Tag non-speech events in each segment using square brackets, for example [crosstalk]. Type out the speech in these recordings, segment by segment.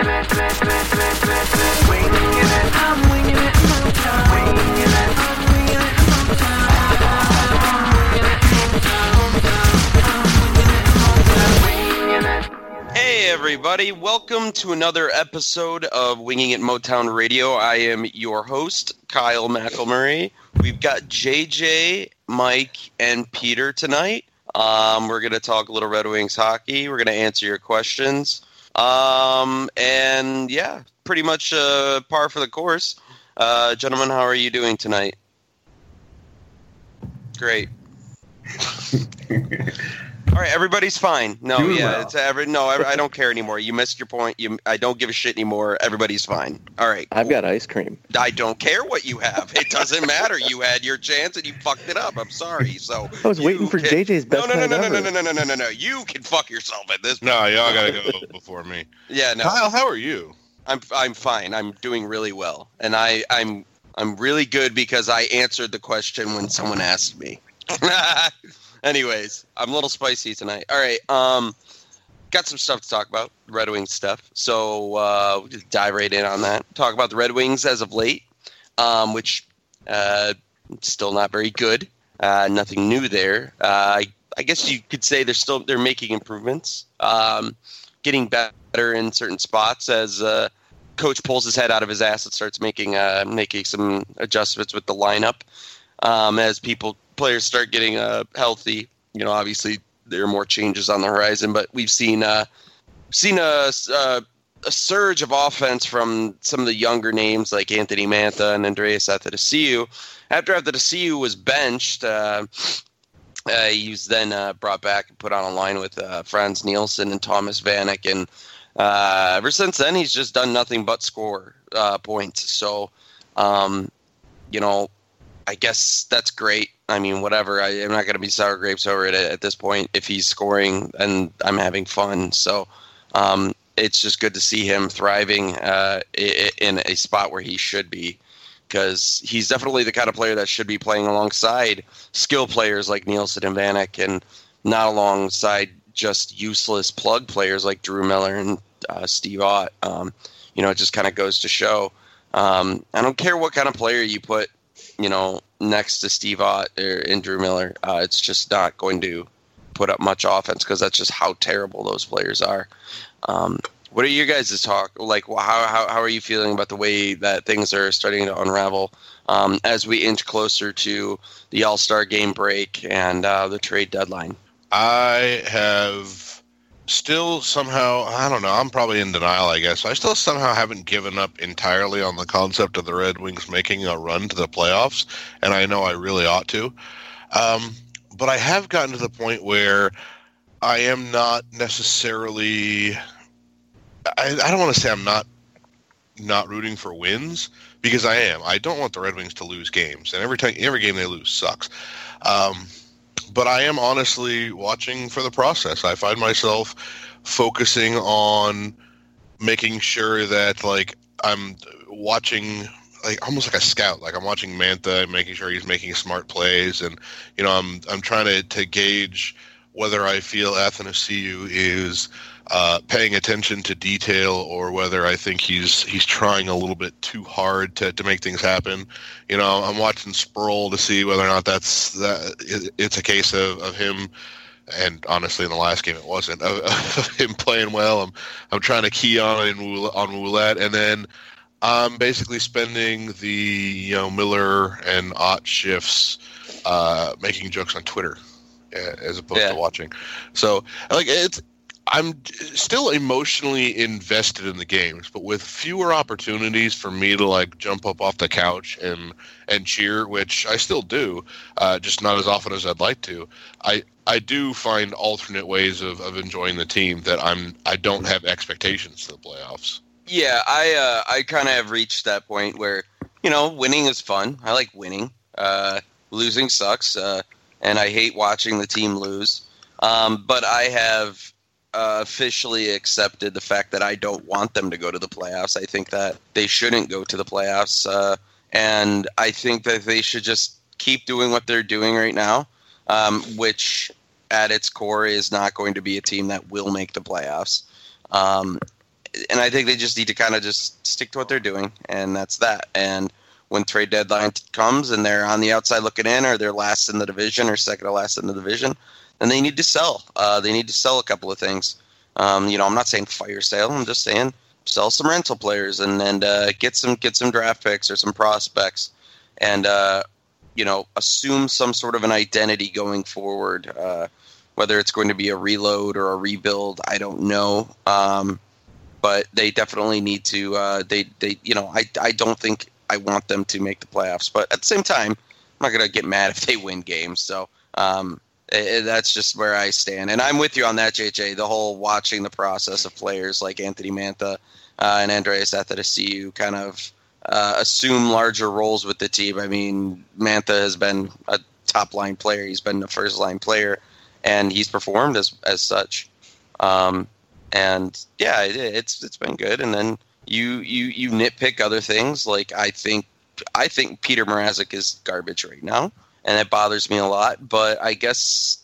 Hey, everybody. Welcome to another episode of Winging It Motown Radio. I am your host, Kyle McElmurray. We've got JJ, Mike, and Peter tonight. Um, we're going to talk a little Red Wings hockey. We're going to answer your questions. Um, and yeah, pretty much uh, par for the course. Uh, gentlemen, how are you doing tonight? Great. [laughs] All right, everybody's fine. No, Doing yeah, well. it's every no. I, I don't care anymore. You missed your point. You, I don't give a shit anymore. Everybody's fine. All right, I've got ice cream. I don't care what you have. It doesn't matter. You had your chance and you fucked it up. I'm sorry. So I was you waiting for can- JJ's No, best no, no, no, no, no, no, no, no, no, no, no. You can fuck yourself at this. Point. No, y'all gotta go [laughs] before me. Yeah, no. Kyle, how are you? I'm I'm fine. I'm doing really well, and I I'm I'm really good because I answered the question when someone asked me. [laughs] Anyways, I'm a little spicy tonight. All right, um, got some stuff to talk about, Red Wings stuff. So uh, we'll just dive right in on that. Talk about the Red Wings as of late, um, which uh, still not very good. Uh, nothing new there. Uh, I, I guess you could say they're still they're making improvements, um, getting better in certain spots as uh, coach pulls his head out of his ass and starts making uh, making some adjustments with the lineup. Um, as people players start getting uh, healthy, you know, obviously there are more changes on the horizon, but we've seen uh, seen a, a a surge of offense from some of the younger names like Anthony Mantha and Andreas Athanasiou. After Athanasiou was benched, uh, uh, he was then uh, brought back and put on a line with uh, Frans Nielsen and Thomas Vanek, and uh, ever since then he's just done nothing but score uh, points. So, um, you know, I guess that's great. I mean, whatever. I, I'm not going to be sour grapes over it at, at this point. If he's scoring and I'm having fun, so um, it's just good to see him thriving uh, in a spot where he should be, because he's definitely the kind of player that should be playing alongside skill players like Nielsen and Vanek, and not alongside just useless plug players like Drew Miller and uh, Steve Ott. Um, you know, it just kind of goes to show. Um, I don't care what kind of player you put you know, next to Steve Ott or Andrew Miller, uh, it's just not going to put up much offense because that's just how terrible those players are. Um, what are you guys' talk like? How, how how are you feeling about the way that things are starting to unravel um, as we inch closer to the All Star game break and uh, the trade deadline? I have still somehow I don't know, I'm probably in denial, I guess. I still somehow haven't given up entirely on the concept of the Red Wings making a run to the playoffs, and I know I really ought to. Um, but I have gotten to the point where I am not necessarily I, I don't want to say I'm not not rooting for wins because I am. I don't want the Red Wings to lose games, and every time every game they lose sucks. Um, but I am honestly watching for the process. I find myself focusing on making sure that like I'm watching like almost like a scout. Like I'm watching Mantha and making sure he's making smart plays, and you know I'm I'm trying to to gauge whether I feel Athanasiou is uh, paying attention to detail or whether I think he's he's trying a little bit too hard to, to make things happen. You know, I'm watching Sproul to see whether or not that's that it's a case of, of him. And honestly, in the last game, it wasn't of, of him playing well. I'm I'm trying to key on in on Ouellette, and then I'm basically spending the you know Miller and Ott shifts uh, making jokes on Twitter as opposed Yeah. to watching. So like it's I'm still emotionally invested in the games, but with fewer opportunities for me to like jump up off the couch and and cheer, which I still do, uh, just not as often as I'd like to. I I do find alternate ways of, of enjoying the team that I'm I don't have expectations to the playoffs. Yeah, I uh, I kind of have reached that point where you know winning is fun. I like winning. Uh, losing sucks, uh, and I hate watching the team lose. Um, but I have uh, officially accepted the fact that I don't want them to go to the playoffs. I think that they shouldn't go to the playoffs, uh, and I think that they should just keep doing what they're doing right now, um, which at its core is not going to be a team that will make the playoffs. Um, and I think they just need to kind of just stick to what they're doing, and that's that. And when trade deadline comes and they're on the outside looking in, or they're last in the division or second to last in the division, then they need to sell. Uh, they need to sell a couple of things. Um, you know, I'm not saying fire sale. I'm just saying sell some rental players and and uh, get some get some draft picks or some prospects, and uh, you know, assume some sort of an identity going forward. Uh, whether it's going to be a reload or a rebuild, I don't know. Um, but they definitely need to. Uh, they they you know I I don't think I want them to make the playoffs, but at the same time, I'm not gonna get mad if they win games. So um, it, that's just where I stand, and I'm with you on that, JJ. The whole watching the process of players like Anthony Mantha uh, and Andreas Athanasiou kind of uh, assume larger roles with the team. I mean, Mantha has been a top line player. He's been a first line player, and he's performed as as such. Um, and yeah, it, it's it's been good. And then you you you nitpick other things. Like I think I think Peter Mrazek is garbage right now, and it bothers me a lot. But I guess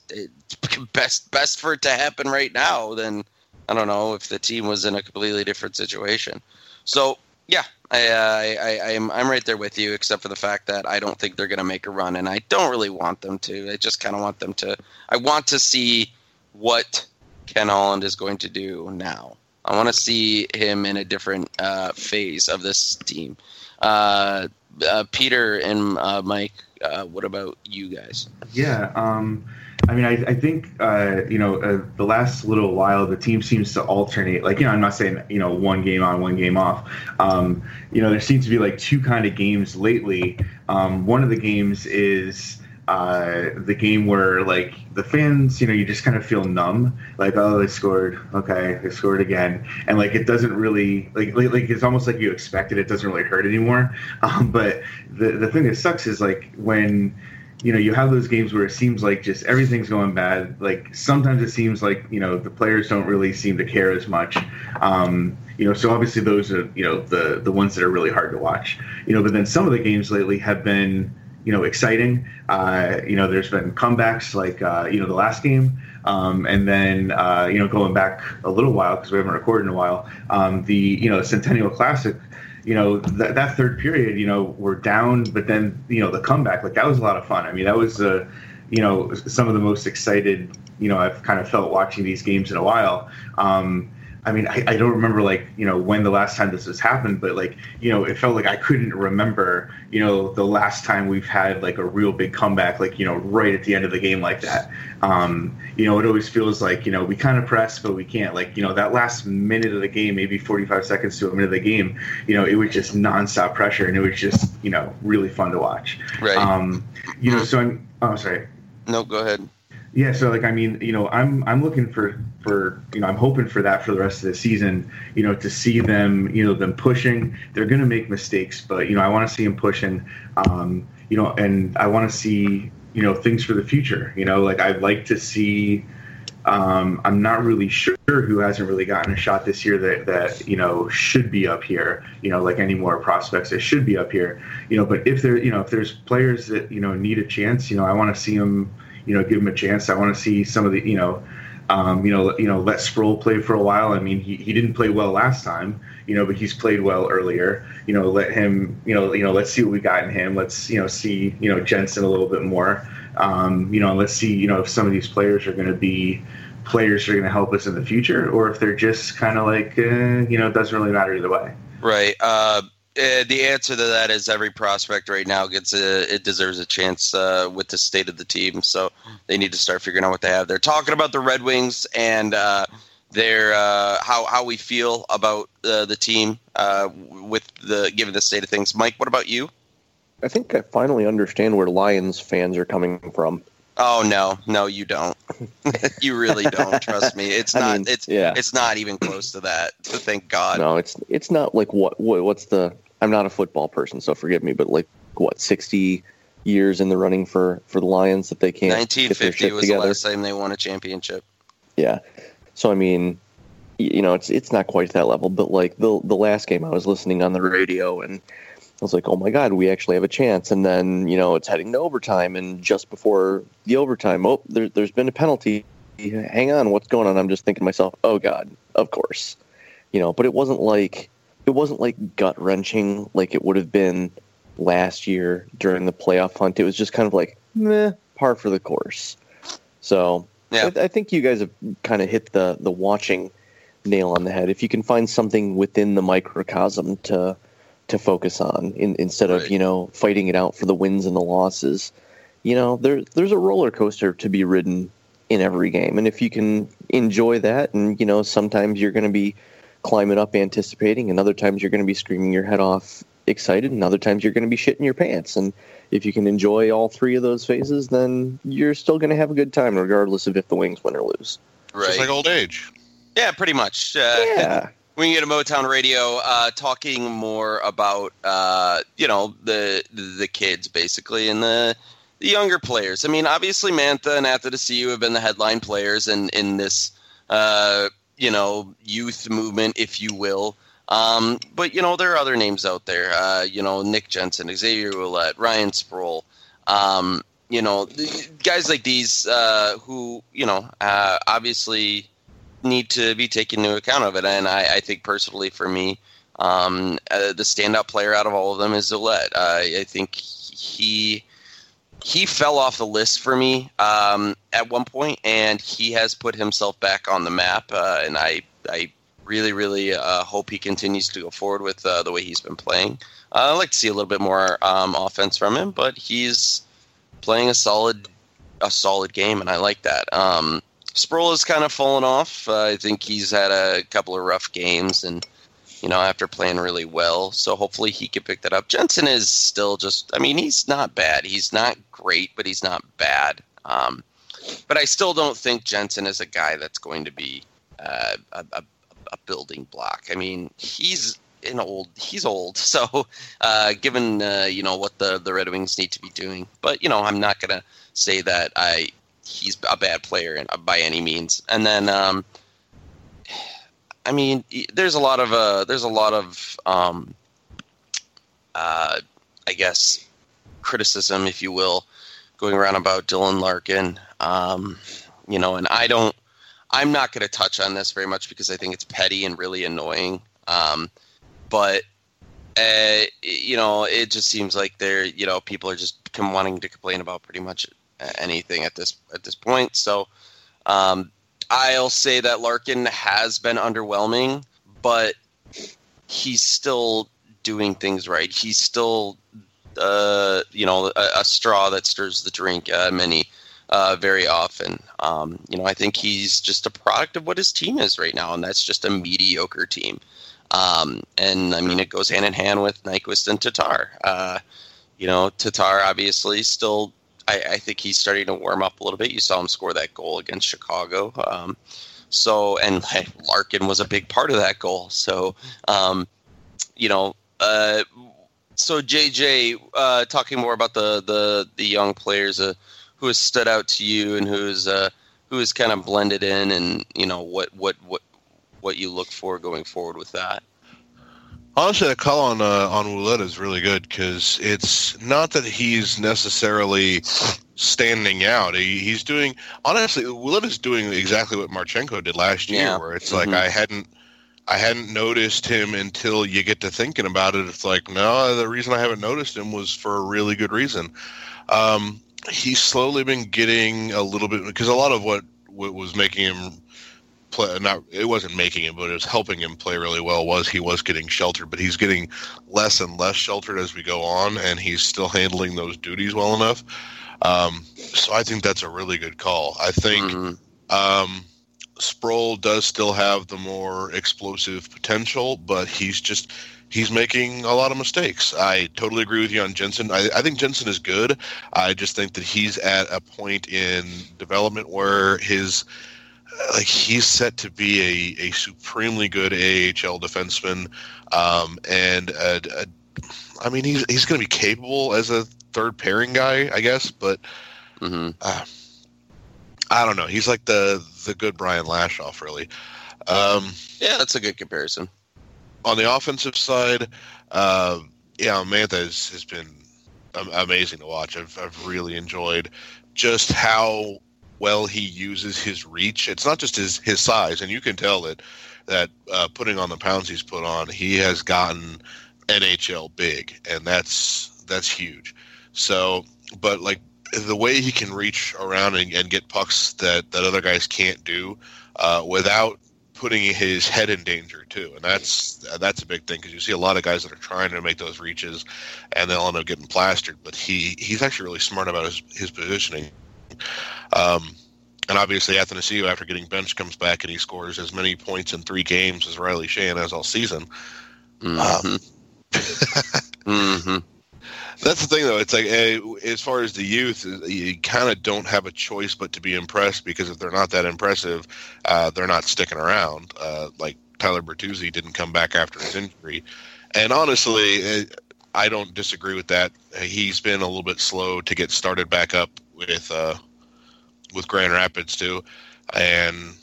[laughs] best best for it to happen right now than I don't know if the team was in a completely different situation. So yeah, I, I, I am I'm right there with you, except for the fact that I don't think they're going to make a run, and I don't really want them to. I just kind of want them to. I want to see what Ken Holland is going to do now. I want to see him in a different uh, phase of this team. Uh, uh, Peter and uh, Mike, uh, what about you guys? Yeah, um, I mean, I, I think uh, you know uh, the last little while the team seems to alternate. Like, you know, I'm not saying you know one game on, one game off. Um, you know, there seems to be like two kind of games lately. Um, one of the games is uh, the game where like the fans, you know, you just kind of feel numb, like oh they scored, okay, they scored again, and like it doesn't really like like, like it's almost like you expect it. It doesn't really hurt anymore. [laughs] Um, but the the thing that sucks is like when you know you have those games where it seems like just everything's going bad. Like sometimes it seems like you know the players don't really seem to care as much. Um, you know, so obviously those are you know the the ones that are really hard to watch. You know, but then some of the games lately have been you know exciting. Uh, you know, there's been comebacks like uh, you know the last game, um, and then uh, you know going back a little while because we haven't recorded in a while. Um, the you know Centennial Classic. You know that that third period, you know, we're down, but then you know the comeback, like that was a lot of fun. I mean, that was uh, you know some of the most excited you know I've kind of felt watching these games in a while. Um, I mean, I, I, don't remember like you know when the last time this has happened, but like you know, it felt like I couldn't remember you know the last time we've had like a real big comeback, like you know right at the end of the game like that. Um, you know, it always feels like you know we kind of press, but we can't. Like you know that last minute of the game, maybe forty five seconds to a minute of the game, you know, it was just nonstop pressure, and it was just you know really fun to watch. Right. Um, you know, so I'm. Oh, sorry. No, go ahead. Yeah, so like I mean, you know, I'm I'm looking for for you know I'm hoping for that for the rest of the season. You know, to see them, you know, them pushing. They're going to make mistakes, but you know, I want to see them pushing. Um, you know, and I want to see you know things for the future. You know, like I'd like to see. Um, I'm not really sure who hasn't really gotten a shot this year that that you know should be up here. You know, like any more prospects that should be up here. You know, but if there you know if there's players that you know need a chance, you know, I want to see them you know, give him a chance. I want to see some of the, you know, um, you know, you know, let Sproul play for a while. I mean, he, he didn't play well last time, you know, but he's played well earlier. You know, let him, you know, you know, let's see what we got in him. Let's, you know, see, you know, Jensen a little bit more. Um, you know, let's see, you know, if some of these players are going to be players are going to help us in the future, or if they're just kind of like, uh, you know, it doesn't really matter either way. Right. Uh, uh, the answer to that is every prospect right now gets a it deserves a chance uh, with the state of the team. So they need to start figuring out what they have. They're talking about the Red Wings and uh, their uh, how how we feel about uh, the team uh, with the given the state of things. Mike, what about you? I think I finally understand where Lions fans are coming from. Oh no, no, you don't. [laughs] you really don't. [laughs] Trust me. It's not. I mean, it's yeah. It's not even close to that. To thank God. No, it's it's not like what, what what's the I'm not a football person, so forgive me, but like what 60 years in the running for for the Lions that they can't. 1950 was together. the last time they won a championship. Yeah, so I mean, you know, it's it's not quite that level, but like the the last game I was listening on the radio and I was like, oh my god, we actually have a chance, and then you know it's heading to overtime, and just before the overtime, oh, there, there's been a penalty. Hang on, what's going on? I'm just thinking to myself, oh god, of course you know, but it wasn't like it wasn't like gut wrenching like it would have been last year during the playoff hunt. It was just kind of like meh, par for the course. So Yeah. I, I think you guys have kind of hit the the watching nail on the head. If you can find something within the microcosm to to focus on in, instead of you know fighting it out for the wins and the losses, you know there there's a roller coaster to be ridden in every game, and if you can enjoy that, and you know sometimes you're going to be climbing up anticipating, and other times you're going to be screaming your head off excited, and other times you're going to be shitting your pants, and if you can enjoy all three of those phases, then you're still going to have a good time, regardless of if the Wings win or lose. Right. Just like old age. yeah, pretty much. Uh, Yeah. [laughs] we can get a Motown Radio uh, talking more about uh, you know the the kids basically and the the younger players. I mean, obviously Mantha and Athanasiou have been the headline players in in this uh, you know youth movement, if you will. Um, but you know there are other names out there. Uh, you know Nick Jensen, Xavier Ouellette, Ryan Sproul. Um, you know guys like these uh, who you know uh, obviously need to be taken into account of it. And I, I think personally, for me, um, uh, the standout player out of all of them is Ouellette. Uh, I think he he fell off the list for me um, at one point, and he has put himself back on the map. Uh, and I I really really uh, hope he continues to go forward with uh, the way he's been playing. Uh, I'd like to see a little bit more um, offense from him, but he's playing a solid a solid game, and I like that. Um, Sproul has kind of fallen off. Uh, I think he's had a couple of rough games, and you know, after playing really well, so hopefully he can pick that up. Jensen is still just. I mean, he's not bad. He's not great, but he's not bad. Um, but I still don't think Jensen is a guy that's going to be uh, a, a, a building block. I mean, he's an old. He's old, [laughs] so uh, given uh, you know what the the Red Wings need to be doing, but you know, I'm not gonna say that I he's a bad player by any means. And then, um, I mean, there's a lot of uh, there's a lot of um, uh, I guess criticism, if you will, going around about Dylan Larkin. Um, you know, and I don't. I'm not going to touch on this very much because I think it's petty and really annoying. Um, but uh, you know, it just seems like they're you know people are just wanting to complain about pretty much anything at this at this point. So um, I'll say that Larkin has been underwhelming, but he's still doing things right. He's still uh, you know a, a, straw that stirs the drink uh, many uh, very often. Um, you know, I think he's just a product of what his team is right now, and that's just a mediocre team. Um, and I mean, it goes hand in hand with Nyquist and Tatar. Uh, you know, Tatar obviously still I, I, think he's starting to warm up a little bit. You saw him score that goal against Chicago. Um, so, and Larkin was a big part of that goal. So, um, you know, uh, so JJ, uh, talking more about the the the young players uh, who has stood out to you and who's uh, who has kind of blended in, and you know what what what what you look for going forward with that. Honestly, the call on uh, on Ouellette is really good because it's not that he's necessarily standing out. He, he's doing honestly, Ouellette is doing exactly what Marchenko did last year, Yeah. where it's Mhm. like I hadn't I hadn't noticed him until you get to thinking about it. It's like no, the reason I haven't noticed him was for a really good reason. Um, he's slowly been getting a little bit because a lot of what what was making him play not it wasn't making him but it was helping him play really well was he was getting sheltered but he's getting less and less sheltered as we go on and he's still handling those duties well enough um, so i think that's a really good call i think Mhm. um, Sproul does still have the more explosive potential, but he's just he's making a lot of mistakes. I totally agree with you on Jensen. I, I think Jensen is good. I just think that he's at a point in development where his like he's set to be a, a supremely good AHL defenseman, um, and uh uh I mean he's he's going to be capable as a third pairing guy, I guess, but Mhm. I don't know. He's like the the good Brian Lashoff, really. Um, Yeah, that's a good comparison. on the offensive side, uh, yeah, Mantha has, has been amazing to watch. I've, I've really enjoyed just how well he uses his reach. It's not just his his size, and you can tell that that uh, putting on the pounds he's put on, he has gotten NHL big, and that's that's huge. So, but like the way he can reach around and, and get pucks that that other guys can't do uh, without putting his head in danger too, and that's that's a big thing because you see a lot of guys that are trying to make those reaches, and they'll end up getting plastered. But he he's actually really smart about his his positioning. Um, and obviously, Athanasiou, after getting benched, comes back and he scores as many points in three games as Riley Sheahan has all season. Mm-hmm. Um, [laughs] mm-hmm. That's the thing, though. It's like eh, as far as the youth, you kind of don't have a choice but to be impressed because if they're not that impressive, uh, they're not sticking around. Uh, like Tyler Bertuzzi didn't come back after his injury, and honestly, eh, I don't disagree with that. He's been a little bit slow to get started back up with uh, with Grand Rapids too, and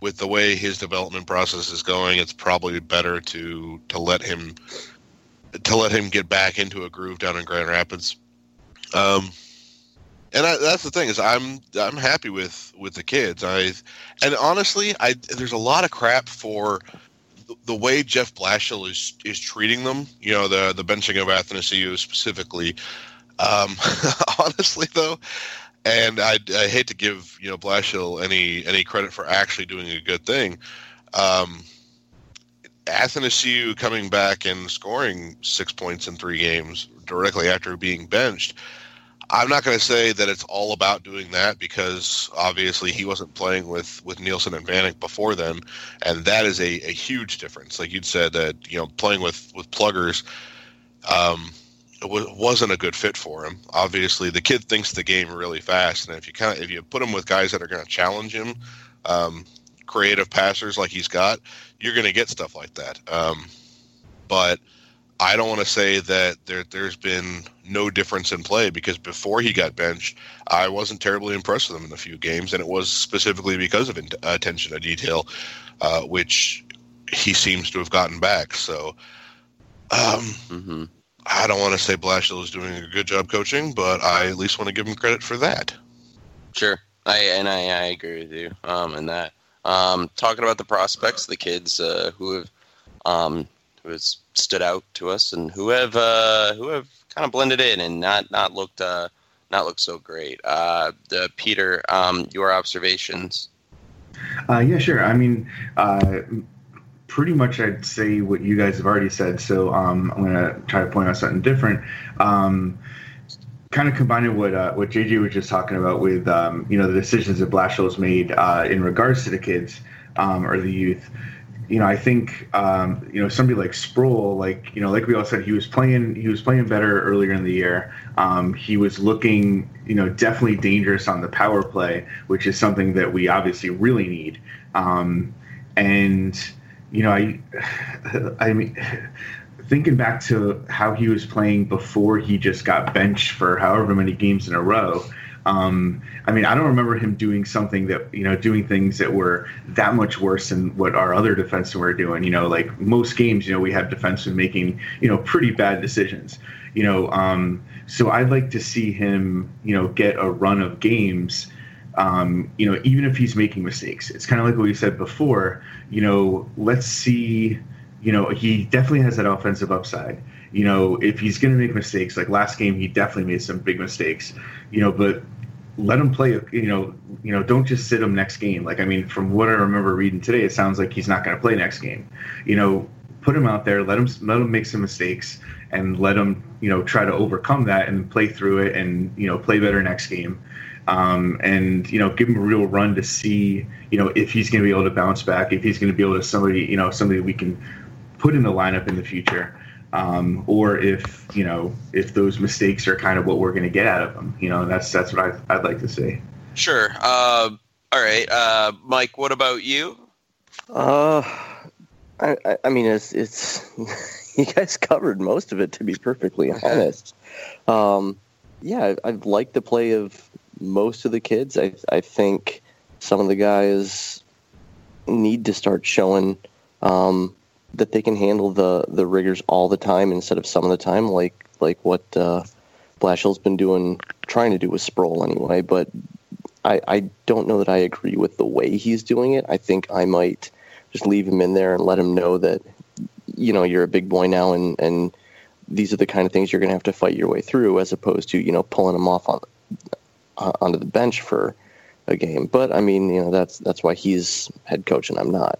with the way his development process is going, it's probably better to to let him to let him get back into a groove down in Grand Rapids. Um, and I, that's the thing is I'm I'm happy with with the kids. I and honestly, I there's a lot of crap for the, way Jeff Blashill is is treating them. You know, the the benching of Athanasiou specifically. Um, [laughs] honestly, though, and I, I hate to give you know Blashill any any credit for actually doing a good thing. Um, Athanasiou coming back and scoring six points in three games directly after being benched. I'm not going to say that it's all about doing that because obviously he wasn't playing with with Nielsen and Vanek before then, and that is a, a huge difference. Like you'd said that you know playing with with pluggers um, wasn't a good fit for him. Obviously, the kid thinks the game really fast, and if you kind of if you put him with guys that are going to challenge him, um, creative passers like he's got, you're going to get stuff like that. Um, but I don't want to say that there there's been no difference in play because before he got benched, I wasn't terribly impressed with him in a few games, and it was specifically because of in- attention to detail, uh, which he seems to have gotten back. So. Um, Mm-hmm. I don't want to say Blashill is doing a good job coaching, but I at least want to give him credit for that. Sure, I and I, I agree with you um, in that. Um, talking about the prospects, the kids uh, who have um, who has stood out to us and who have uh, who have kind of blended in and not not looked uh, not looked so great. Uh, the Peter, um, your observations. Uh, yeah, sure. I mean, uh, pretty much I'd say what you guys have already said. So um, I'm going to try to point out something different. Um, kind of combining what uh, what JJ was just talking about with um, you know the decisions that Blashill's made uh, in regards to the kids um, or the youth. You know, I think um, you know somebody like Sproul, like you know, like we all said, he was playing he was playing better earlier in the year. Um, he was looking, you know, definitely dangerous on the power play, which is something that we obviously really need. And you know, I, I mean, thinking back to how he was playing before he just got benched for however many games in a row. Um, I mean, I don't remember him doing something that you know, doing things that were that much worse than what our other defensemen were doing. You know, like most games, you know, we have defensemen making you know pretty bad decisions. You know, um, so I'd like to see him, you know, get a run of games. Um, you know, even if he's making mistakes, it's kind of like what we said before. You know, let's see. You know, he definitely has that offensive upside. You know, if he's going to make mistakes, like last game, he definitely made some big mistakes. You know, but let him play. You know, you know, don't just sit him next game. Like, I mean, from what I remember reading today, it sounds like he's not going to play next game. You know, put him out there, let him let him make some mistakes, and let him you know try to overcome that and play through it, and you know play better next game. Um, and you know give him a real run to see you know if he's going to be able to bounce back, if he's going to be able to somebody you know somebody we can put in the lineup in the future, um, or if you know if those mistakes are kind of what we're going to get out of him. You know that's that's what I, I'd like to see. Sure. Uh, all right, uh, Mike. What about you? Uh, I, I- I mean, it's it's [laughs] you guys covered most of it. To be perfectly honest, [laughs] um, yeah, I, I like the play of most of the kids. I I think some of the guys need to start showing um, that they can handle the the rigors all the time instead of some of the time, like like what uh, Blashill's been doing, trying to do with Sproul anyway. But I, I don't know that I agree with the way he's doing it. I think I might just leave him in there and let him know that, you know, you're a big boy now and, and these are the kind of things you're going to have to fight your way through as opposed to, you know, pulling him off on, onto the bench for a game. But I mean, you know, that's, that's why he's head coach and I'm not.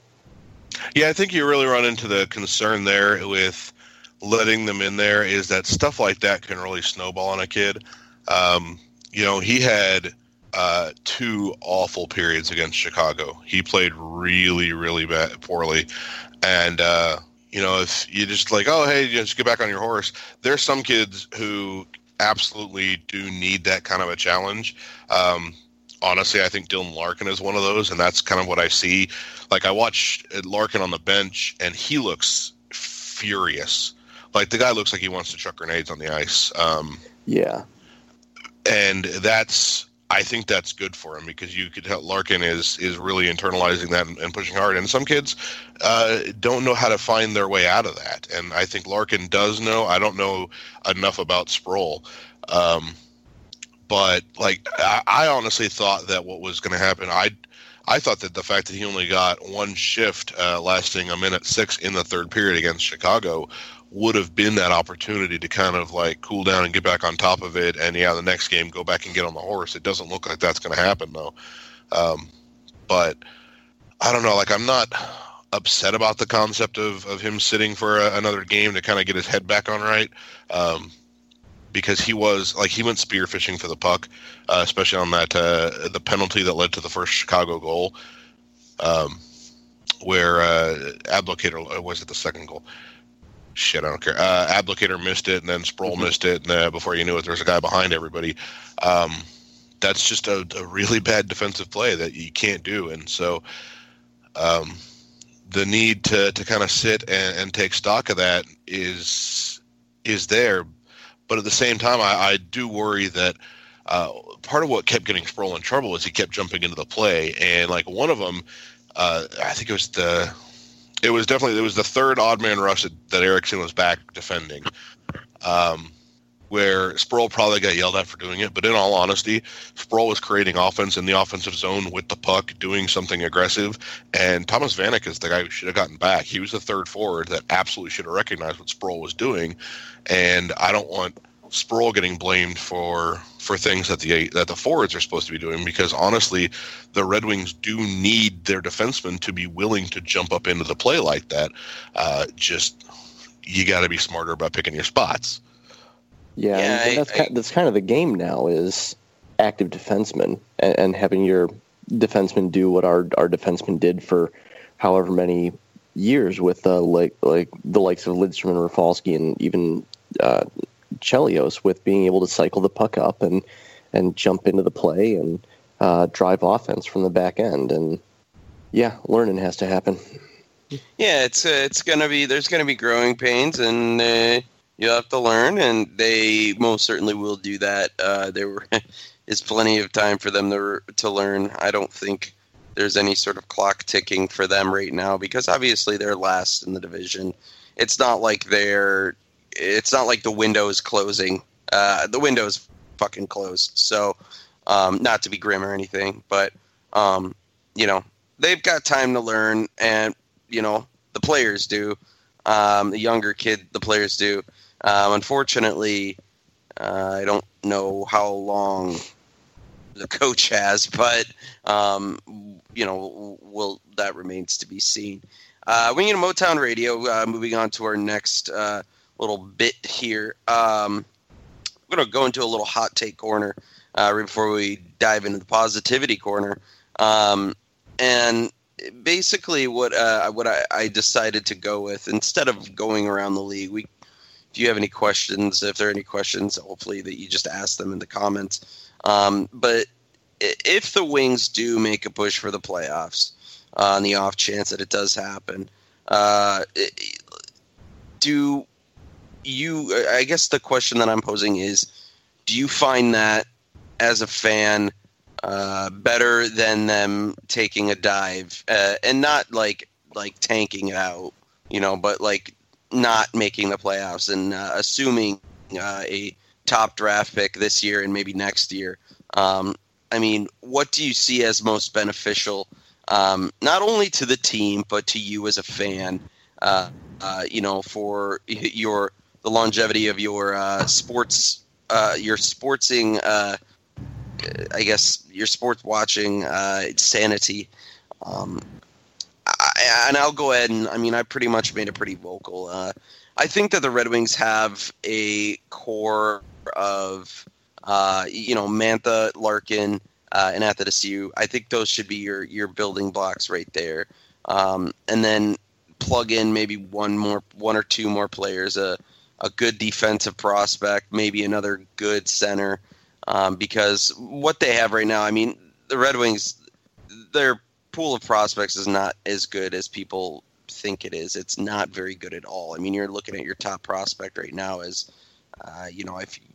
Yeah, I think you really run into the concern there with letting them in there is that stuff like that can really snowball on a kid. Um, you know, he had uh, two awful periods against Chicago. He played really, really bad, poorly, and uh, you know, if you just like, oh, hey, just get back on your horse. There's some kids who absolutely do need that kind of a challenge. Um, honestly, I think Dylan Larkin is one of those, and that's kind of what I see. Like I watch Larkin on the bench, and he looks furious. Like the guy looks like he wants to chuck grenades on the ice. Um, yeah, and that's I think that's good for him because you could tell Larkin is is really internalizing that and, and pushing hard. And some kids uh, don't know how to find their way out of that, and I think Larkin does know. I don't know enough about Sproul. Um, but like I, I honestly thought that what was going to happen, I I thought that the fact that he only got one shift uh, lasting a minute six in the third period against Chicago would have been that opportunity to kind of like cool down and get back on top of it. And yeah, the next game go back and get on the horse. It doesn't look like that's going to happen though. Um, but I don't know. Like I'm not upset about the concept of, of him sitting for a, another game to kind of get his head back on right. Um, because he was like he went spearfishing for the puck, uh, especially on that uh, the penalty that led to the first Chicago goal, um, where uh, Abdelkader was it the second goal? Shit, I don't care. Uh, Abdelkader missed it, and then Sproul mm-hmm. missed it, and uh, before you knew it, there was a guy behind everybody. Um, that's just a, a, really bad defensive play that you can't do, and so um, the need to to kind of sit and, and take stock of that is is there but at the same time, I, I do worry that uh, part of what kept getting Sproul in trouble is he kept jumping into the play, and like one of them, uh, I think it was the, it was definitely it was the third odd man rush that, that Ericsson was back defending, um, where Sproul probably got yelled at for doing it. But in all honesty, Sproul was creating offense in the offensive zone with the puck, doing something aggressive, and Thomas Vanek is the guy who should have gotten back. He was the third forward that absolutely should have recognized what Sproul was doing, and I don't want Sproul getting blamed for for things that the that the forwards are supposed to be doing because honestly, the Red Wings do need their defensemen to be willing to jump up into the play like that. Uh, just you got to be smarter about picking your spots. Yeah, yeah I, that's I, kind, that's kind of the game now is active defensemen and, and having your defensemen do what our our defensemen did for however many years with uh, like like the likes of Lidstrom and Rafalski and even uh, Chelios with being able to cycle the puck up and and jump into the play and uh, drive offense from the back end. And yeah, learning has to happen. Yeah, it's uh, it's gonna be there's gonna be growing pains, and uh, you have to learn, and they most certainly will do that. Uh, there were, [laughs] is plenty of time for them to to learn. I don't think there's any sort of clock ticking for them right now because obviously they're last in the division. It's not like they're it's not like the window is closing. Uh, the window is fucking closed. So, um, not to be grim or anything, but um, you know they've got time to learn, and you know the players do. Um, the younger kid, the players do. Um, unfortunately, uh, I don't know how long the [laughs] coach has, but um, you know, will that remains to be seen. Uh, Winging Motown Radio. Uh, moving on to our next uh, little bit here. Um, I'm going to go into a little hot take corner uh, right before we dive into the positivity corner. Um, and basically, what uh, what I, I, decided to go with instead of going around the league, we if you have any questions, if there are any questions, hopefully that you just ask them in the comments. Um, but if the Wings do make a push for the playoffs, uh, on the off chance that it does happen, uh, do you i guess the question that i'm posing is do you find that as a fan uh, better than them taking a dive uh, and not like like tanking it out you know but like not making the playoffs and uh, assuming uh, a top draft pick this year and maybe next year um, I mean, what do you see as most beneficial, um, not only to the team but to you as a fan? Uh, uh, you know, for your the longevity of your uh, sports, uh, your sportsing, uh, I guess your sports watching uh, sanity. Um, I, and I'll go ahead and I mean I pretty much made it pretty vocal. Uh, I think that the Red Wings have a core of uh, you know Mantha, Larkin, uh, and Athanasiou. I think those should be your your building blocks right there. Um, and then plug in maybe one more, one or two more players, a a good defensive prospect, maybe another good center, um, because what they have right now, I mean, the Red Wings, their pool of prospects is not as good as people think it is. It's not very good at all. I mean, you're looking at your top prospect right now as, uh, you know, if you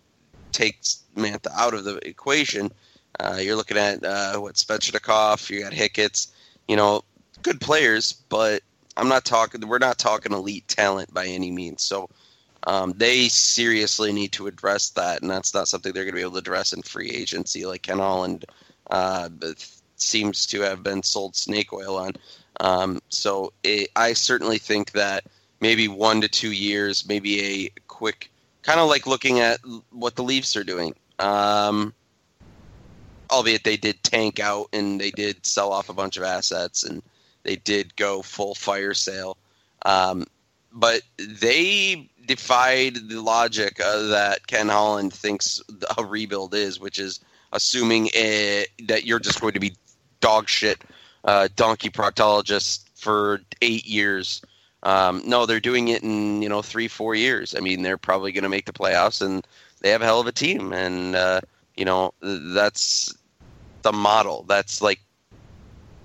take Mantha out of the equation, uh, you're looking at uh, what Svechnikov, you got Hicketts, you know, good players, but I'm not talking. We're not talking elite talent by any means. So um, they seriously need to address that, and that's not something they're going to be able to address in free agency, like Ken Holland uh, seems to have been sold snake oil on. Um, so it, I certainly think that maybe one to two years, maybe a quick, kind of like looking at what the Leafs are doing. Um, albeit they did tank out and they did sell off a bunch of assets and they did go full fire sale. Um, but they defied the logic uh, that Ken Holland thinks a rebuild is, which is assuming that you're just going to be dog shit uh, donkey proctologist for eight years. Um, no, they're doing it in you know three, four years. I mean, they're probably going to make the playoffs, and they have a hell of a team. And uh, you know that's the model. That's like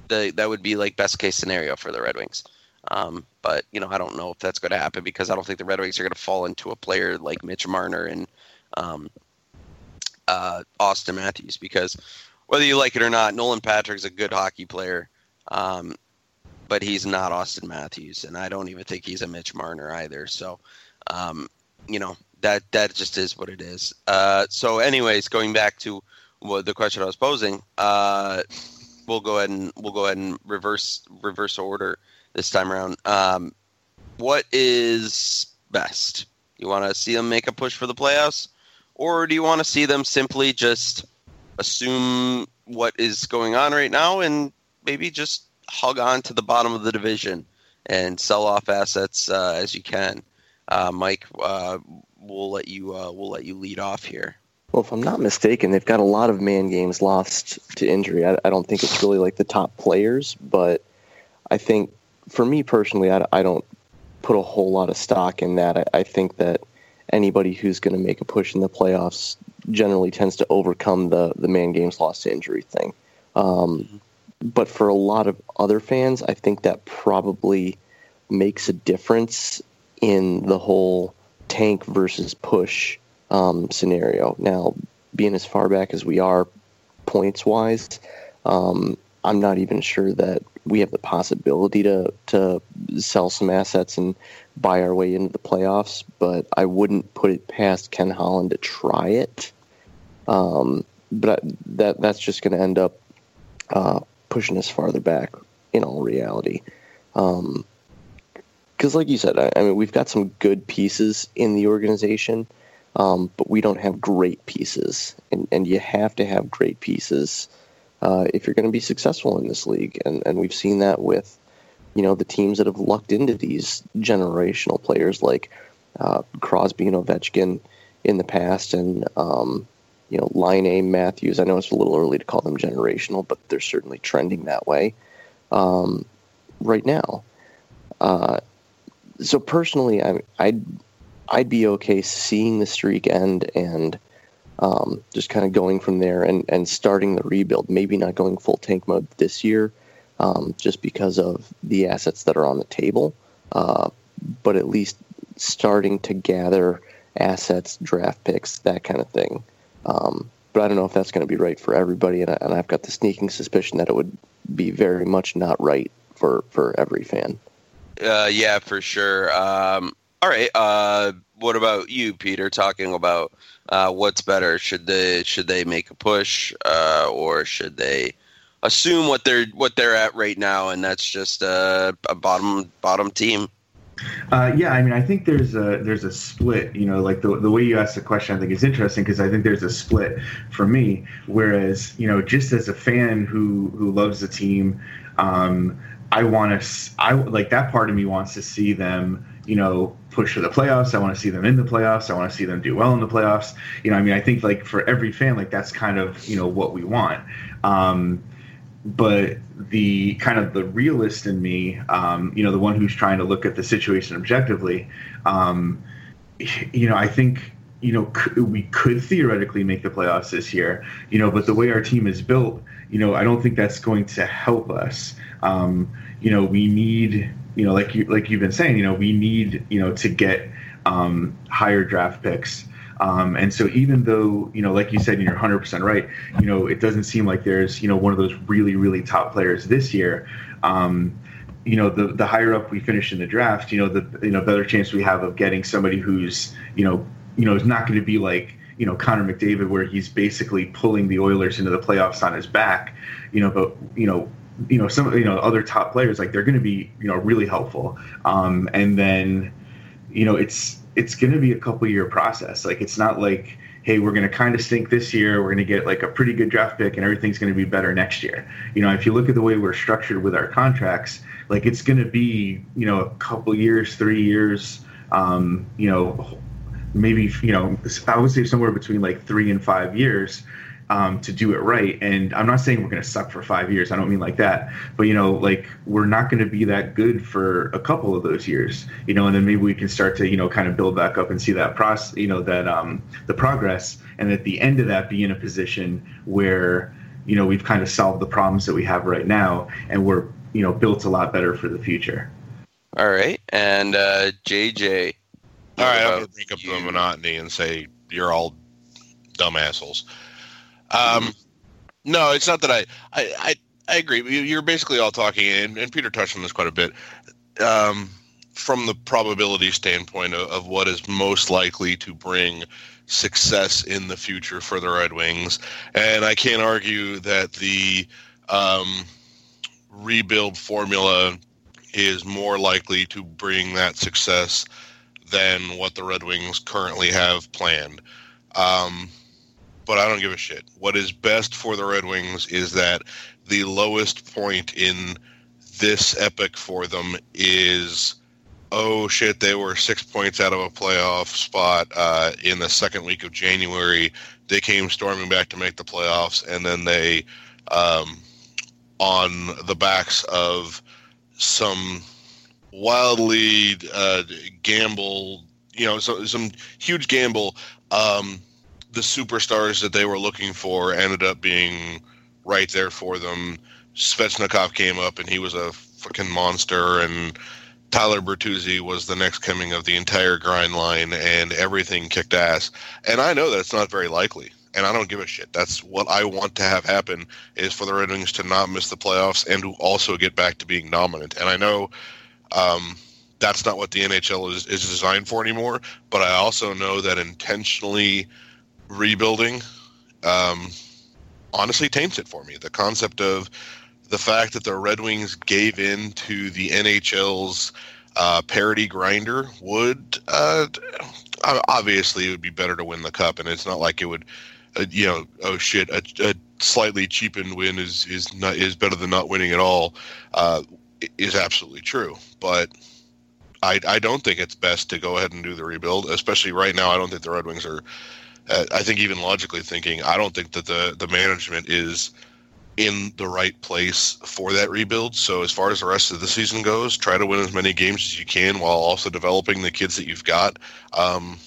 the that would be like best case scenario for the Red Wings. Um, but you know, I don't know if that's going to happen because I don't think the Red Wings are going to fall into a player like Mitch Marner and um, uh, Auston Matthews because whether you like it or not, Nolan Patrick's a good hockey player, um, but he's not Auston Matthews, and I don't even think he's a Mitch Marner either. So, um, you know, that that just is what it is. Uh, so, anyways, going back to the question I was posing, uh, we'll go ahead and we'll go ahead and reverse reverse order this time around. Um, what is best? You want to see them make a push for the playoffs, or do you want to see them simply just assume what is going on right now and maybe just hug on to the bottom of the division and sell off assets uh, as you can? Uh, Mike, uh, we'll let you uh, we'll let you lead off here. Well, if I'm not mistaken, they've got a lot of man games lost to injury. I, I don't think it's really like the top players, but I think for me personally, I, I don't put a whole lot of stock in that. I, I think that anybody who's going to make a push in the playoffs generally tends to overcome the the man games lost to injury thing. Um, but for a lot of other fans, I think that probably makes a difference in the whole tank versus push um, scenario. Now, being as far back as we are points wise, um, I'm not even sure that we have the possibility to to sell some assets and buy our way into the playoffs. But I wouldn't put it past Ken Holland to try it. Um, but that that's just going to end up uh, pushing us farther back. In all reality, because um, like you said, I, I, mean we've got some good pieces in the organization, um, but we don't have great pieces, and and you have to have great pieces uh, if you're going to be successful in this league. And, and we've seen that with, you know, the teams that have lucked into these generational players like uh, Crosby and Ovechkin in the past, and um, you know, Laine Matthews. I know it's a little early to call them generational, but they're certainly trending that way um, right now. Uh, so personally, I, I'd I'd be okay seeing the streak end and um, just kind of going from there and, and starting the rebuild. Maybe not going full tank mode this year, um, just because of the assets that are on the table, uh, but at least starting to gather assets, draft picks, that kind of thing. Um, but I don't know if that's going to be right for everybody, and, I, and I've got the sneaking suspicion that it would be very much not right for for every fan. Uh, yeah, for sure. Um, all right. Uh, what about you, Peter? Talking about uh, what's better? Should they should they make a push, uh, or should they assume what they're what they're at right now, and that's just a, a bottom bottom team? Uh, yeah, I mean, I think there's a there's a split. You know, like the the way you asked the question, I think is interesting because I think there's a split for me. Whereas, you know, just as a fan who who loves the team, um, I want to, I like that part of me wants to see them, you know, push for the playoffs. I want to see them in the playoffs. I want to see them do well in the playoffs. You know, I mean, I think like for every fan, like that's kind of you know what we want. Um, but the kind of the realist in me, um, you know, the one who's trying to look at the situation objectively, um, you know, I think you know we could theoretically make the playoffs this year, you know, but the way our team is built, you know, I don't think that's going to help us. Um, you know, we need, you know, like you like you've been saying, you know, we need, you know, to get um, higher draft picks. Um, and so even though, you know, like you said, you're 100% right, you know, it doesn't seem like there's, you know, one of those really, really top players this year. Um, you know, the, the higher up we finish in the draft, you know, the, you know, better chance we have of getting somebody who's, you know, you know, is not going to be like, you know, Connor McDavid, where he's basically pulling the Oilers into the playoffs on his back, you know, but, you know, you know, some, you know, other top players, like they're going to be, you know, really helpful. Um, and then, you know, it's, it's going to be a couple year process. Like it's not like, hey, we're going to kind of stink this year. We're going to get like a pretty good draft pick, and everything's going to be better next year. You know, if you look at the way we're structured with our contracts, like it's going to be, you know, a couple years, three years, um, you know, maybe you know, I would say somewhere between like three and five years um, to do it right. And I'm not saying we're going to suck for five years. I don't mean like that. But you know, like we're not going to be that good for a couple of those years. You know, and then maybe we can start to you know kind of build back up and see that process. You know, that um, the progress, and at the end of that, be in a position where you know we've kind of solved the problems that we have right now, and we're you know built a lot better for the future. All right, and uh, JJ. All right, I'm gonna break up you? the monotony and say you're all dumb assholes. Um, no, it's not that I, I, I, I agree. You're basically all talking, and, and Peter touched on this quite a bit. Um, from the probability standpoint of, of, what is most likely to bring success in the future for the Red Wings, and I can't argue that the um, rebuild formula is more likely to bring that success than what the Red Wings currently have planned. Um, but I don't give a shit. What is best for the Red Wings is that the lowest point in this epic for them is oh shit, they were six points out of a playoff spot uh, in the second week of January. They came storming back to make the playoffs, and then they, um, on the backs of some wildly uh, gamble, you know, so, some huge gamble. Um, the superstars that they were looking for ended up being right there for them. Svechnikov came up and he was a fucking monster, and Tyler Bertuzzi was the next coming of the entire grind line, and everything kicked ass. And I know that's not very likely, and I don't give a shit. That's what I want to have happen is for the Red Wings to not miss the playoffs and to also get back to being dominant. And I know um, that's not what the NHL is, is designed for anymore, but I also know that intentionally – rebuilding um, honestly taints it for me. The concept of the fact that the Red Wings gave in to the NHL's uh, grinder would uh, obviously it would be better to win the cup, and it's not like it would. Uh, you know, oh shit, a, a, slightly cheapened win is is not is better than not winning at all. Uh, is absolutely true, but I I don't think it's best to go ahead and do the rebuild, especially right now. I don't think the Red Wings are I think even logically thinking, I don't think that the the management is in the right place for that rebuild. So as far as the rest of the season goes, try to win as many games as you can while also developing the kids that you've got. Um,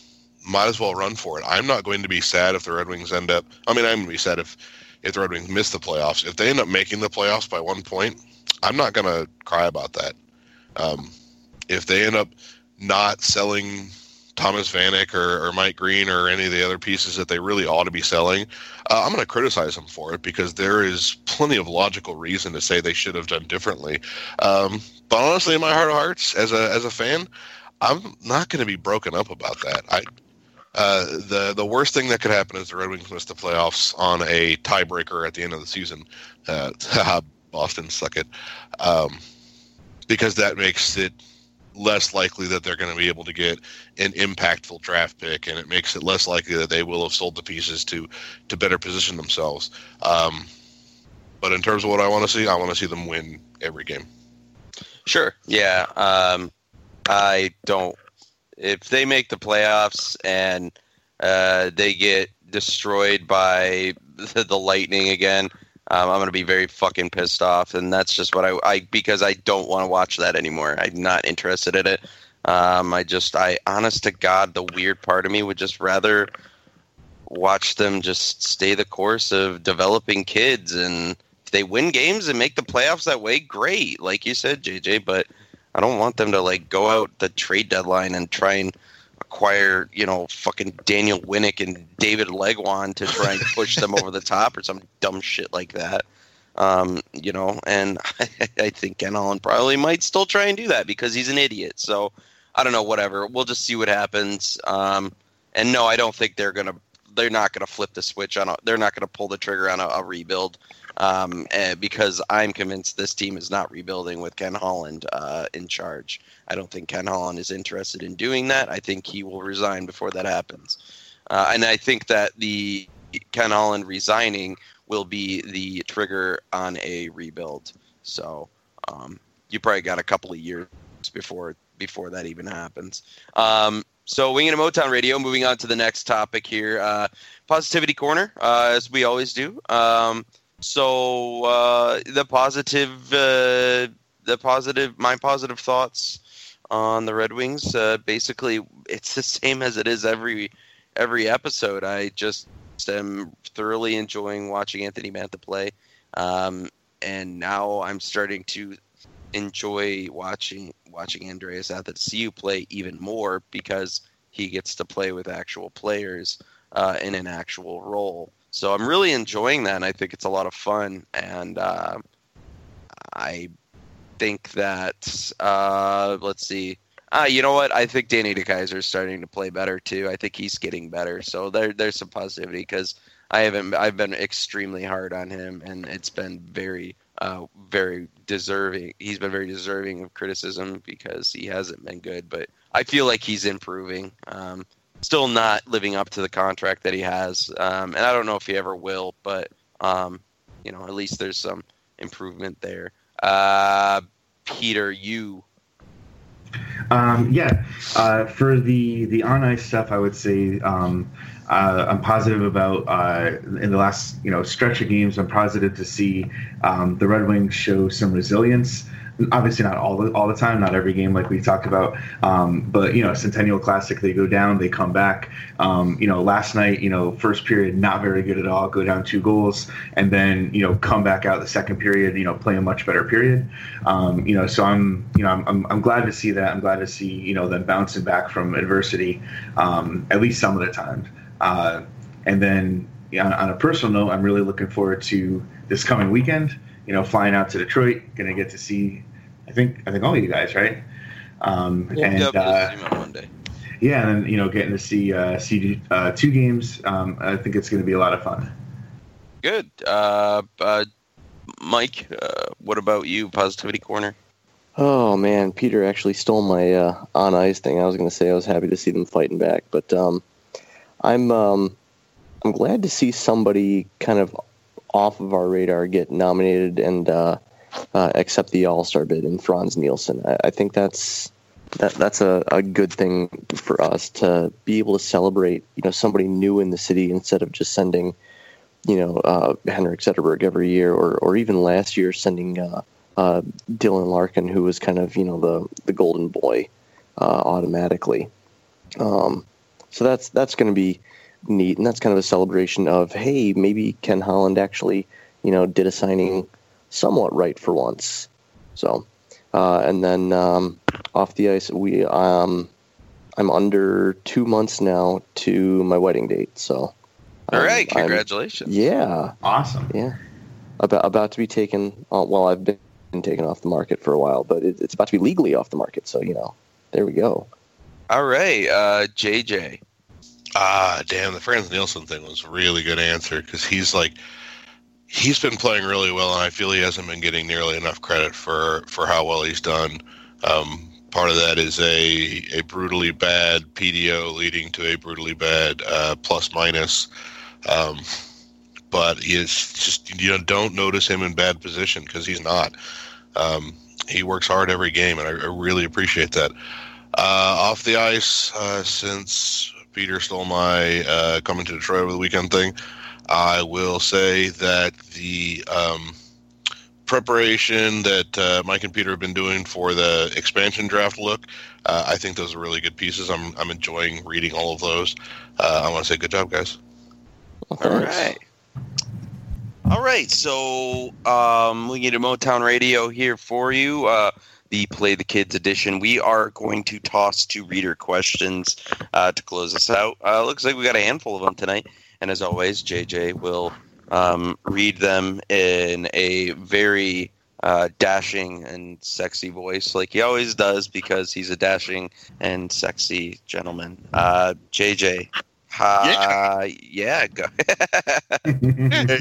might as well run for it. I'm not going to be sad if the Red Wings end up. I mean, I'm going to be sad if if the Red Wings miss the playoffs. If they end up making the playoffs by one point, I'm not going to cry about that. Um, if they end up not selling Thomas Vanek or, or, Mike Green or any of the other pieces that they really ought to be selling, uh, I'm going to criticize them for it because there is plenty of logical reason to say they should have done differently. Um, but honestly, in my heart of hearts, as a as a fan, I'm not going to be broken up about that. I uh, the the worst thing that could happen is the Red Wings miss the playoffs on a tiebreaker at the end of the season. Uh, [laughs] Boston suck it, um, because that makes it less likely that they're going to be able to get an impactful draft pick, and it makes it less likely that they will have sold the pieces to to better position themselves. Um, but in terms of what I want to see, I want to see them win every game. Sure. Yeah. Um, I don't. If they make the playoffs and uh, they get destroyed by the, [laughs] the Lightning again, um, I'm going to be very fucking pissed off, and that's just what I, I because I don't want to watch that anymore. I'm not interested in it. Um, I just, I honest to God, the weird part of me would just rather watch them just stay the course of developing kids, and if they win games and make the playoffs that way, great, like you said, JJ. But I don't want them to like go out the trade deadline and try and acquire, you know, fucking Daniel Winnik and David Legwand to try and push them over the top or some dumb shit like that. Um, you know, and I, [laughs] I think Ken Holland probably might still try and do that because he's an idiot. So I don't know, whatever. We'll just see what happens. Um, and no, I don't think they're gonna. They're not gonna flip the switch on. A, they're not gonna pull the trigger on a, a rebuild um, because I'm convinced this team is not rebuilding with Ken Holland uh, in charge. I don't think Ken Holland is interested in doing that. I think he will resign before that happens. Uh, and I think that the Ken Holland resigning will be the trigger on a rebuild. So um, you probably got a couple of years before before that even happens. Um, so winging a Motown Radio. Moving on to the next topic here, uh, positivity corner, uh, as we always do. Um, so uh, the positive, uh, the positive, my positive thoughts on the Red Wings. Uh, basically, it's the [laughs] same as it is every every episode. I just am thoroughly enjoying watching Anthony Mantha play, um, and now I'm starting to enjoy watching watching Andreas Athanasiou play even more because he gets to play with actual players uh, in an actual role. So I'm really enjoying that, and I think it's a lot of fun. And uh, I think that uh, let's see. Uh, you know what? I think Danny DeKeyser is starting to play better too. I think he's getting better. So there, there's some positivity because I haven't. I've been extremely hard on him, and it's been very, uh, very deserving. He's been very deserving of criticism because he hasn't been good. But I feel like he's improving. Um, still not living up to the contract that he has, um, and I don't know if he ever will. But um, you know, at least there's some improvement there. Uh, Peter, you. Um, yeah, uh, for the the on ice stuff, I would say um, uh, I'm positive about uh, in the last you know stretch of games. I'm positive to see um, the Red Wings show some resilience obviously not all the all the time, not every game like we talked about. Um, but you know, Centennial Classic, they go down, they come back. Um, you know, last night, you know, first period not very good at all, go down two goals, and then you know come back out the second period, you know, play a much better period. Um, you know, so I'm you know I'm, I'm, I'm glad to see that. I'm glad to see you know them bouncing back from adversity um, at least some of the time. Uh, and then on, on a personal note, I'm really looking forward to this coming weekend you know, flying out to Detroit, gonna get to see I think I think all of you guys, right? Um, We'll and definitely uh, see him on Monday. yeah, and then you know, getting to see uh, see uh, two games. Um, I think it's going to be a lot of fun. Good. Uh, uh, Mike, uh, what about you? Positivity corner. Oh man, Peter actually stole my uh, on ice thing. I was going to say I was happy to see them fighting back, but um, I'm um, I'm glad to see somebody kind of off of our radar get nominated and uh, uh, accept the All Star bid in Frans Nielsen. I, I think that's that, that's a, a good thing for us to be able to celebrate you know somebody new in the city instead of just sending you know uh, Henrik Zetterberg every year or or even last year sending uh, uh, Dylan Larkin who was kind of you know the the golden boy uh, automatically. Um, so that's that's going to be neat, and that's kind of a celebration of hey maybe Ken Holland actually you know did a signing somewhat right for once. So, uh, and then um, off the ice, we um, I'm under two months now to my wedding date. So, All right, I'm- congratulations. yeah, Awesome. yeah. About about to be taken. Uh, well, I've been taken off the market for a while, but it, it's about to be legally off the market. So you know, there we go. All right, uh, JJ. Ah, damn, the Frans Nielsen thing was a really good answer because he's like, he's been playing really well, and I feel he hasn't been getting nearly enough credit for for how well he's done. Um, part of that is a a brutally bad PDO leading to a brutally bad uh, plus minus. Um, but it's just you know don't notice him in bad position because he's not. Um, he works hard every game, and I, I really appreciate that. Uh, off the ice, uh, since Peter stole my uh, coming to Detroit over the weekend thing, I will say that the um, preparation that uh, Mike and Peter have been doing for the expansion draft look, uh, I think those are really good pieces. I'm I'm enjoying reading all of those. Uh, I want to say good job, guys. Well, all right. All right. So um, we get a Motown Radio here for you. Uh, the Play the Kids edition. We are going to toss two reader questions uh, to close us out. Uh, looks like we got a handful of them tonight. And as always, JJ will um, read them in a very uh, dashing and sexy voice, like he always does, because he's a dashing and sexy gentleman. Uh, JJ, uh, yeah, go. [laughs]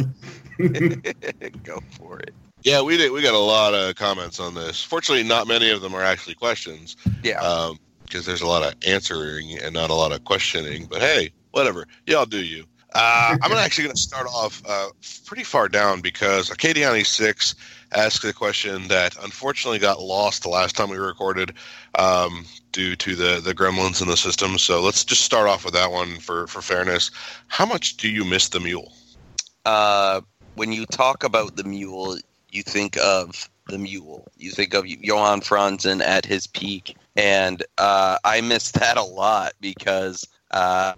[laughs] go for it. Yeah, we did. We got a lot of comments on this. Fortunately, not many of them are actually questions. Yeah. because there's a lot of answering and not a lot of questioning. But hey, whatever. Y'all do you. Uh, I'm actually going to start off uh, pretty far down because Acadiani Six asked a question that unfortunately got lost the last time we recorded um, due to the the gremlins in the system. So let's just start off with that one for for fairness. How much do you miss the mule? uh, when you talk about the mule, you think of the mule. You think of Johan Franzen at his peak, and uh, I miss that a lot because uh,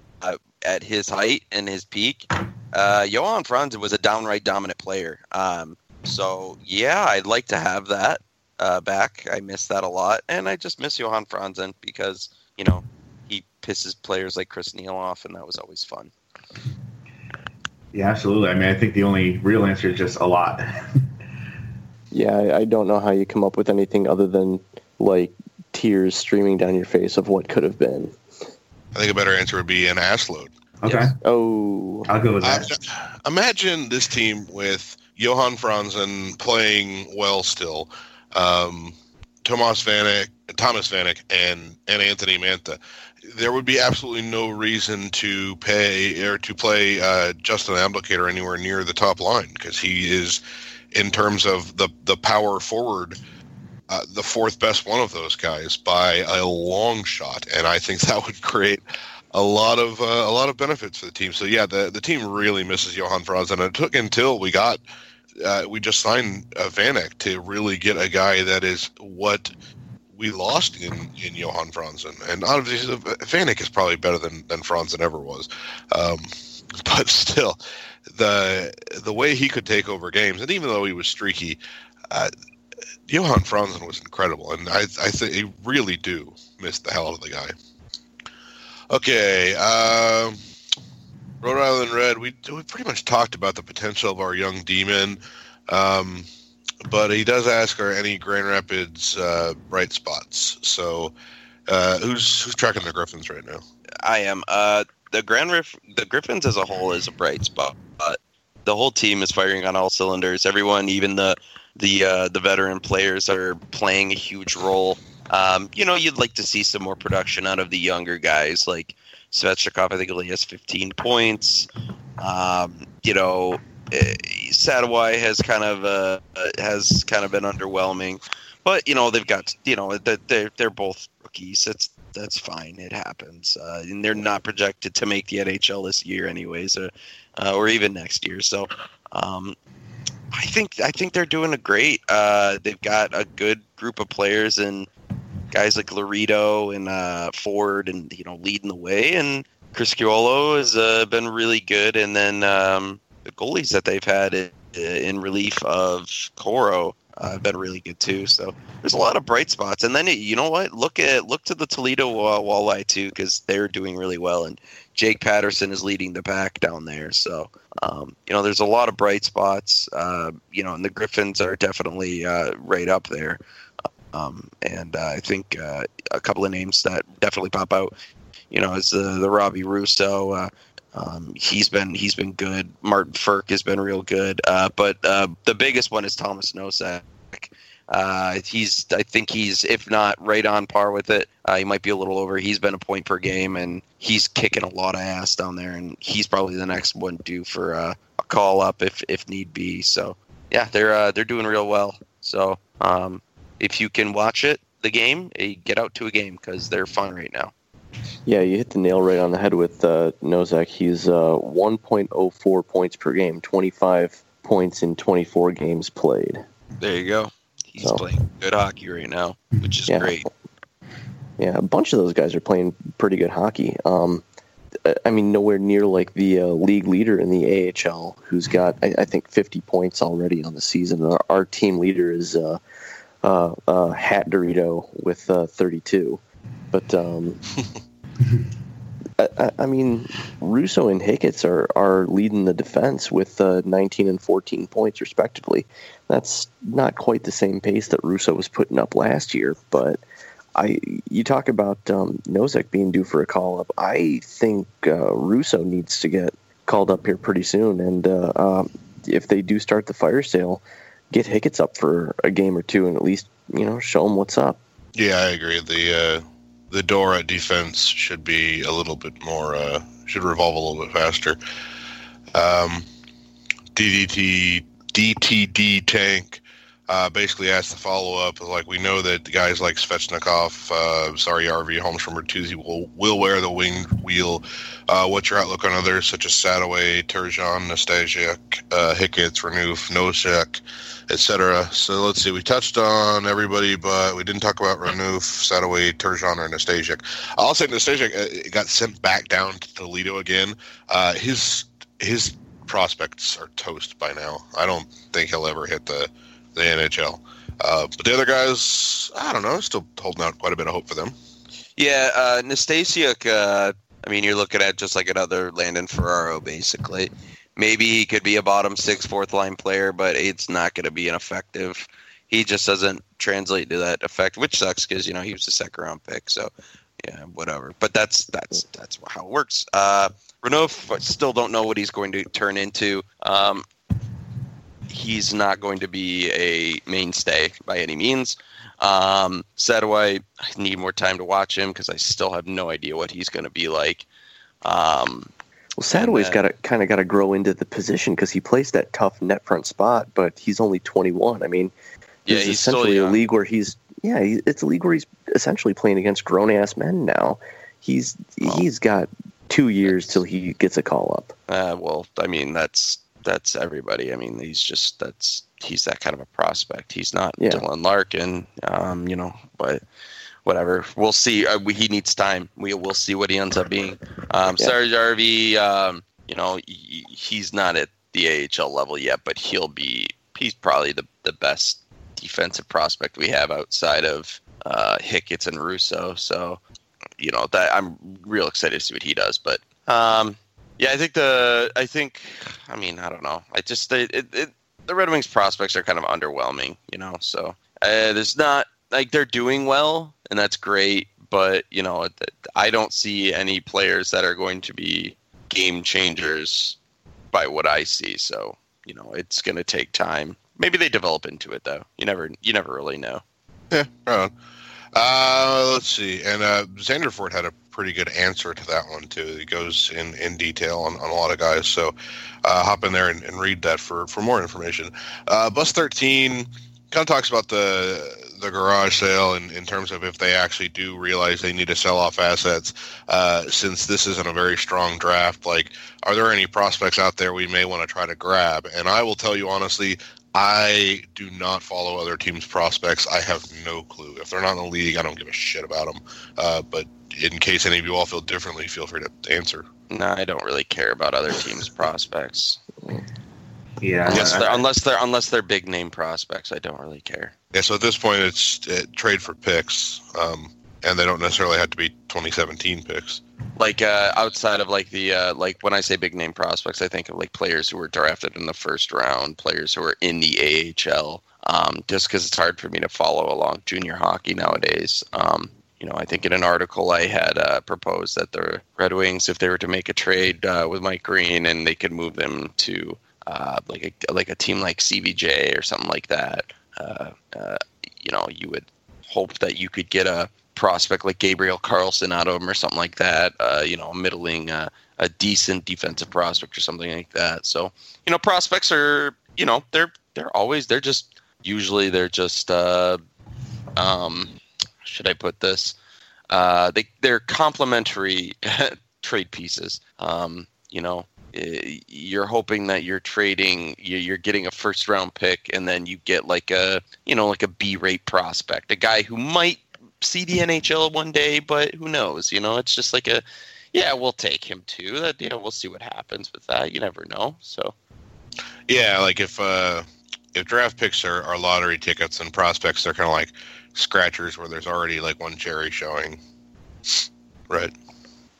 at his height and his peak, uh, Johan Franzen was a downright dominant player. Um, so yeah, I'd like to have that uh, back. I miss that a lot, and I just miss Johan Franzen because you know he pisses players like Chris Neil off, and that was always fun. Yeah, absolutely. I mean, I think the only real answer is just a lot. [laughs] Yeah, I, I don't know how you come up with anything other than like tears streaming down your face of what could have been. I think a better answer would be an ass load. Okay, Yes. Oh, I'll go with that. imagine this team with Johan Franzen playing well still, um, Tomas Vanek, Thomas Vanek, and and Anthony Mantha. There would be absolutely no reason to pay or to play uh, Justin Abdelkader anywhere near the top line because he is, in terms of the the power forward, uh, the fourth best one of those guys by a long shot, and I think [laughs] that would create a lot of uh, a lot of benefits for the team. So yeah, the the team really misses Johan Franz, and it took until we got uh, we just signed uh, Vanek to really get a guy that is what we lost in in Johan Franzen, and obviously Vanek is probably better than than Franzen ever was, um, [laughs] but still. The the way he could take over games, and even though he was streaky, uh, Johan Franzen was incredible, and I I think I really do miss the hell out of the guy. Okay, um, Rhode Island Red. We we pretty much talked about the potential of our young demon, um, but he does ask are any Grand Rapids uh, bright spots. So, uh, who's who's tracking the Griffins right now? I am. Uh, the Grand Rif- the Griffins as a whole is a bright spot. But the whole team is firing on all cylinders. Everyone, even the the uh, the veteran players, are playing a huge role. Um, you know, you'd like to see some more production out of the younger guys, like Svechnikov. I think only has 15 points. Um, you know, eh, Sadowy has kind of uh, has kind of been underwhelming, but you know they've got you know they're they're both rookies. It's that's fine. It happens, uh, and they're not projected to make the NHL this year, anyways, or, uh, or even next year. So, um, I think I think they're doing a great. Uh, they've got a good group of players and guys like Lorito and uh, Ford, and you know, leading the way. And Criscuolo has uh, been really good, and then um, the goalies that they've had in, in relief of Coreau uh, been really good too. So there's a lot of bright spots. And then you know what? Look at look to the Toledo uh, Walleye too because they're doing really well. And Jake Paterson is leading the pack down there. So um, you know there's a lot of bright spots. Uh, you know, and the Griffins are definitely uh, right up there. Um, and uh, I think uh, a couple of names that definitely pop out, you know, is the the Robbie Russo. Uh, um, he's been he's been good. Martin Frk has been real good. Uh, but uh, the biggest one is Thomas Nosek. Uh, he's I think he's if not right on par with it. Uh, he might be a little over. He's been a point per game, and he's kicking a lot of ass down there. And he's probably the next one due for uh, a call up if if need be. So yeah, they're uh, they're doing real well. So um, if you can watch it, the game, eh, get out to a game because they're fun right now. Yeah, you hit the nail right on the head with uh, Nosek. He's uh, 1.04 points per game, 25 points in 24 games played. There you go. He's So- playing good hockey right now, which is Yeah. great. Yeah, a bunch of those guys are playing pretty good hockey. Um, I- mean, nowhere near like the uh, league leader in the AHL, who's got I, I think 50 points already on the season. Our, our team leader is uh, uh, uh, Matt Lorito with uh, 32. But um, I, I- mean, Russo and Hicketts are, are leading the defense with uh, 19 and 14 points respectively. That's not quite the same pace that Russo was putting up last year, but I you talk about um, being due for a call up. I think uh, Russo needs to get called up here pretty soon, and uh, um, if they do start the fire sale, get Hicketts up for a game or two, and at least you know show him what's up. Yeah, I agree. The uh, the door at defense should be a little bit more uh, should revolve a little bit faster. Um, DDT DTD tank uh, basically asked the follow up like we know that the guys like Svechnikov, uh, sorry RV Holmstrom Bertuzzi will will wear the winged wheel. Uh, what's your outlook on others such as Sadowy, Turgeon, Nastasiuk, uh, Hicketts, Renouf, Nosek, etc. So let's see. We touched on everybody, but we didn't talk about Renouf, Sadowy, Turgeon, or Nastasiuk. I'll say Nastasiuk uh, got sent back down to Toledo again. Uh, his his prospects are toast by now. I don't think he'll ever hit the the NHL. Uh, but the other guys, I don't know, still holding out quite a bit of hope for them. Yeah, uh, Nastasiuk, uh, I mean, you're looking at just like another Landon Ferraro, basically. Maybe he could be a bottom six, fourth line player, but it's not going to be an effective. He just doesn't translate to that effect, which sucks because you know he was a second round pick. So yeah, whatever. But that's that's that's how it works. Uh, Renouf still don't know what he's going to turn into. Um, he's not going to be a mainstay by any means. Um, Sadowy, I need more time to watch him because I still have no idea what he's going to be like. Um, Well, Sadowy's And, got to kind of got to grow into the position because he plays that tough net front spot, but he's only 21. I mean, yeah, he's essentially a league where he's yeah, he, it's a league where he's essentially playing against grown ass men now. He's Well- he's got two years till he gets a call up. Uh, well, I mean that's that's everybody. I mean he's just that's he's that kind of a prospect. He's not Yeah. Dylan Larkin, um, you know, but whatever. We'll see. Uh, we, he needs time. We will see what he ends up being. Um, Yeah. Saarijärvi, um, you know, he, he's not at the AHL level yet, but he'll be. He's probably the the best defensive prospect we have outside of uh, Hicketts and Russo. So, you know, that I'm real excited to see what he does. But um, yeah, I think the I think I mean I don't know. I just it, it, the Red Wings prospects are kind of underwhelming, you know. So uh, there's not like they're doing well, and that's great. But you know, I don't see any players that are going to be game changers by what I see. So you know, it's going to take time. Maybe they develop into it though. You never you never really know. Yeah. Uh, let's see. And uh, Zanderford had a pretty good answer to that one, too. It goes in, in detail on, on a lot of guys. So uh, hop in there and, and read that for, for more information. Uh, Bus 13 kind of talks about the the garage sale in, in terms of if they actually do realize they need to sell off assets uh, since this isn't a very strong draft like are there any prospects out there we may want to try to grab and i will tell you honestly I do not follow other teams' prospects. I have no clue. If they're not in the league, I don't give a shit about them. Uh, but in case any of you all feel differently, feel free to answer. No, I don't really care about other teams' [laughs] prospects. Yeah, Unless they're unless they're unless they're big name prospects, I don't really care. Yeah, so at this point, it's uh, trade for picks, um, and they don't necessarily have to be 2017 picks. Like uh, outside of like the uh, like when I say big name prospects, I think of like players who were drafted in the first round, players who are in the AHL. um, just because it's hard for me to follow along junior hockey nowadays. Um, you know, I think in an article I had uh, proposed that the Red Wings, if they were to make a trade uh, with Mike Green and they could move them to uh, like a like a team like CBJ or something like that, uh, you know, you would hope that you could get a prospect like Gabriel Carlsson out of him or something like that. Uh, you know, middling, uh, a decent defensive prospect or something like that. So, you know, prospects are, you know, they're they're always they're just usually they're just uh, um, should I put this? Uh, they they're complementary [laughs] trade pieces. Um, you know, eh, you're hoping that you're trading, you're getting a first round pick, and then you get like a you know like a B rate prospect, a guy who might see the NHL one day, but who knows? You know, it's just like a yeah, we'll take him too. That you know, we'll see what happens with that. You never know. So Yeah, like if uh, if draft picks are, are lottery tickets and prospects, they're kind of like scratchers where there's already like one cherry showing. Right.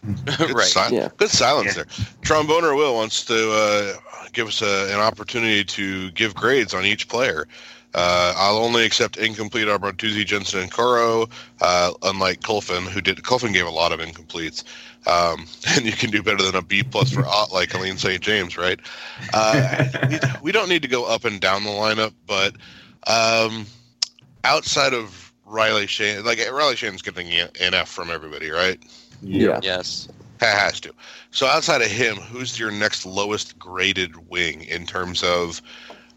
[laughs] Good right. si- Yeah. Good silence Yeah. there. Tromboner Will wants to uh, give us a, an opportunity to give grades on each player. Uh, I'll only accept incomplete Arbortuzzi, Jensen, and Coreau, uh, unlike Colfin, who did. Colfin gave a lot of incompletes. Um, [laughs] and you can do better than a B plus for Ott, like Aline St. James, right? Uh, we, we don't need to go up and down the lineup, but um, outside of Riley Sheahan, like Riley Sheahan's getting an F from everybody, right? Yeah. yes, Ha- Has to. So outside of him, who's your next lowest graded wing in terms of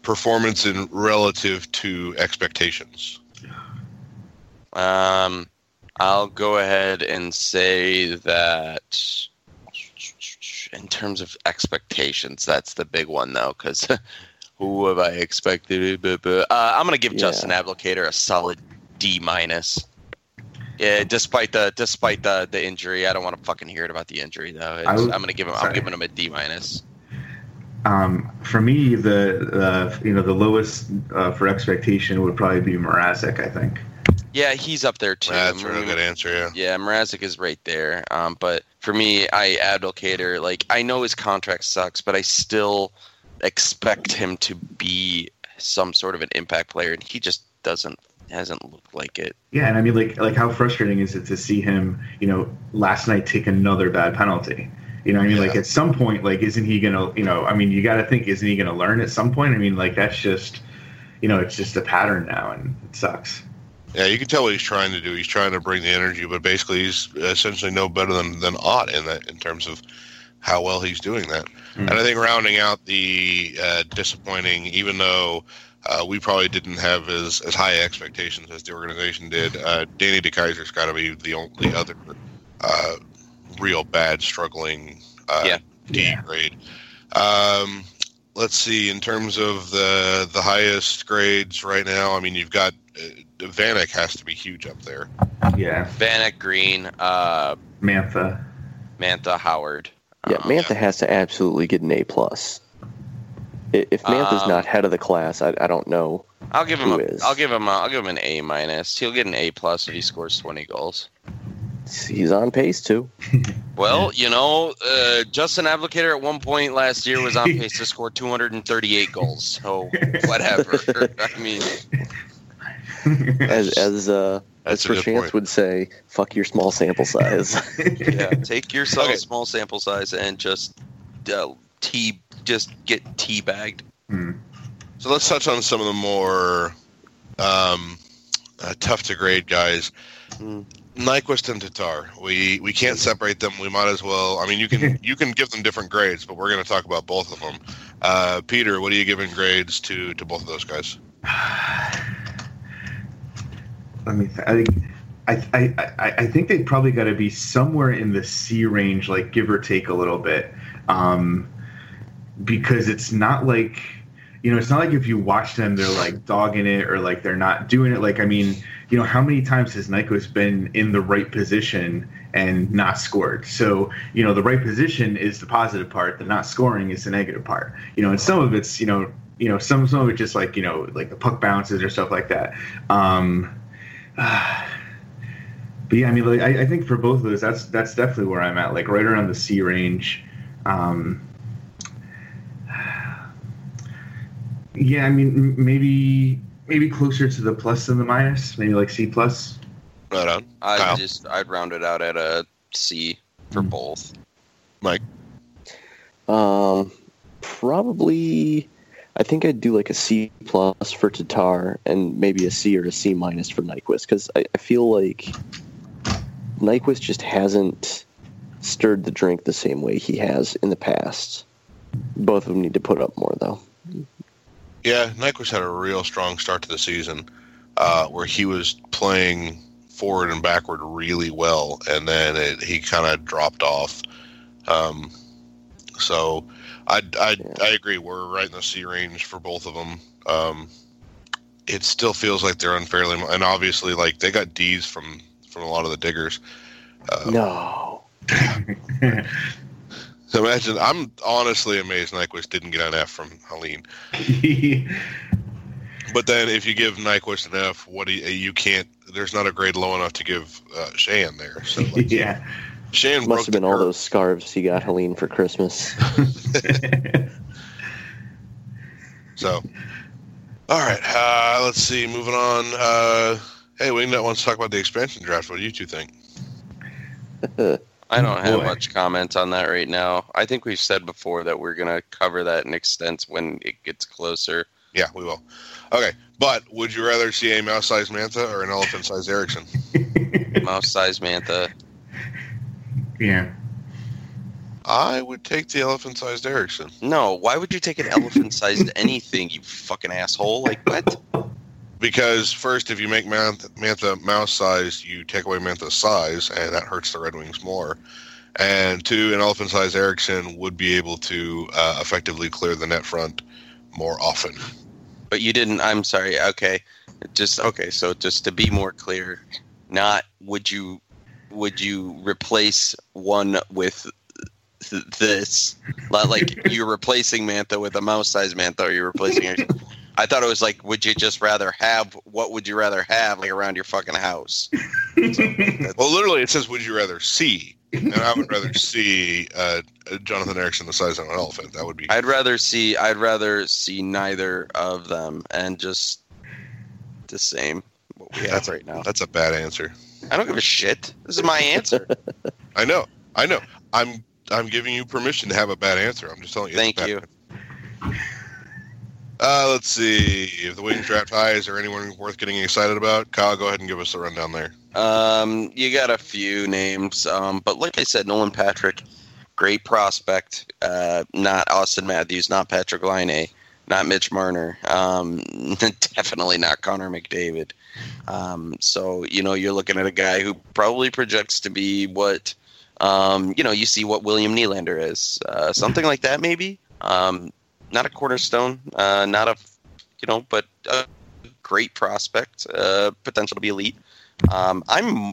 performance in relative to expectations? Um, I'll go ahead and say that in terms of expectations, that's the big one though, because [laughs] who have I expected? Uh, I'm gonna give Yeah. Justin Abdelkader a solid D minus. Yeah, despite the despite the the injury, I don't want to fucking hear it about the injury though. It's, I was- I'm gonna give him. I'm giving him a D minus. Um, for me, the uh, you know the lowest uh, for expectation would probably be Mrazek. I think. Yeah, he's up there too. That's a I real good answer, yeah. Yeah, Mrazek is right there. Um, but for me, I Abdelkader, like I know his contract sucks, but I still expect him to be some sort of an impact player, and he just doesn't hasn't looked like it. Yeah, and I mean, like, like how frustrating is it to see him, you know, last night take another bad penalty? You know, I mean, like at some point, like, isn't he gonna, you know, I mean, you got to think, isn't he gonna learn at some point? I mean, like, that's just, you know, it's just a pattern now, and it sucks. Yeah, you can tell what he's trying to do. He's trying to bring the energy, but basically he's essentially no better than than Ott in that in terms of how well he's doing that. Mm. And I think rounding out the uh, disappointing, even though uh, we probably didn't have as, as high expectations as the organization did, uh, Danny DeKeyser's got to be the only other uh, real bad struggling uh, Yeah. D Yeah. grade. Um, let's see. In terms of the the highest grades right now, I mean, you've got uh, Vanek has to be huge up there. Yeah, Vanek Green, uh, Mantha. Mantha Howard. Yeah, Um, Mantha has to absolutely get an A plus. If Mantha's Um, not head of the class, I, I don't know. I'll give him Who a. is? will give him. A, I'll give him an A minus. He'll get an A plus if he scores 20 goals. He's on pace too. [laughs] Well, you know, uh, Justin Abdelkader at one point last year was on pace to score 238 goals. So whatever. [laughs] [laughs] I mean, As as uh, as That's a good would say, "Fuck your small sample size." yeah, take yourself Okay. a small sample size and just uh, tea, just get tea bagged. Hmm. So let's touch on some of the more um, uh, tough to grade guys. Hmm. Nyquist and Tatar. We we can't separate them. We might as well. I mean, you can [laughs] you can give them different grades, but we're going to talk about both of them. Uh, Peter, what are you giving grades to to both of those guys? [sighs] Let me. Th- I think. I, I, I, I think they probably got to be somewhere in the C range, like give or take a little bit, um, because it's not like you know, it's not like if you watch them, they're like dogging it or like they're not doing it. Like, I mean, you know, how many times has Nyquist been in the right position and not scored? So, you know, the right position is the positive part. The not scoring is the negative part. You know, and some of it's, you know, you know, some some of it just like you know, like the puck bounces or stuff like that. Um, [sighs] but yeah, I mean, like, I, I think for both of those, that's that's definitely where I'm at, like right around the C range. Um, [sighs] yeah, I mean, maybe maybe closer to the plus than the minus, maybe like C plus. Right on. I Kyle? just I'd round it out at a C for Mm. both. Mike. Um, probably. I think I'd do like a C plus for Tatar and maybe a C or a C minus for Nyquist because I, I feel like Nyquist just hasn't stirred the drink the same way he has in the past. Both of them need to put up more though. Yeah, Nyquist had a real strong start to the season, uh, where he was playing forward and backward really well, and then it, he kind of dropped off. Um, so, I I I agree. We're right in the C range for both of them. Um, it still feels like they're unfairly, and obviously, like they got D's from from a lot of the diggers. Uh, No. [laughs] So imagine, I'm honestly amazed Nyquist didn't get an F from Helene. [laughs] But then if you give Nyquist an F, what do you, you can't? There's not a grade low enough to give uh, Sheahan there. So [laughs] like, yeah. Sheahan broke Must have been all curve. those scarves he got Helene for Christmas. [laughs] So, all right, uh, let's see. Moving on. Uh, hey, Wingnut wants to talk about the expansion draft. What do you two think? I don't have Boy. much comment on that right now. I think we've said before that we're gonna cover that in extent when it gets closer. Yeah, we will. Okay, but would you rather see a mouse-sized Mantha or an elephant-sized Ericsson? [laughs] mouse-sized Mantha. yeah. I would take the elephant-sized Ericsson. No, why would you take an elephant sized [laughs] anything, you fucking asshole? Like what? Because first, if you make Mantha, Mantha mouse-sized, you take away Mantha's size, and that hurts the Red Wings more. And two, an elephant-sized Ericsson would be able to uh, effectively clear the net front more often. But you didn't I'm sorry, okay. Just okay, so just to be more clear, not would you would you replace one with th- this Not like [laughs] you're replacing Mantha with a mouse sized Mantha or you're replacing I thought it was like would you just rather have what would you rather have like around your fucking house? [laughs] Well, literally, it says, "Would you rather see?" And I would rather see uh, uh, Jonathan Ericsson the size of an elephant. That would be. I'd rather see I'd rather see neither of them and just the same what we have That's- right now. That's a bad answer. I don't give a shit. This is my answer. [laughs] I know. I know. I'm. I'm giving you permission to have a bad answer. I'm just telling you. Thank you. answer. Uh, let's see. If the Wings draft high, is there anyone worth getting excited about? Kyle, go ahead and give us the rundown there. Um, you got a few names, um, but like I said, Nolan Patrick, great prospect. Uh, not Auston Matthews, not Patrik Laine, not Mitch Marner, um, [laughs] definitely not Connor McDavid. Um, so you know you're looking at a guy who probably projects to be what, um, you know, you see what William Nylander is, uh, something like that maybe. Um, not a cornerstone, uh, not a, you know, but a great prospect, uh, potential to be elite. Um, I'm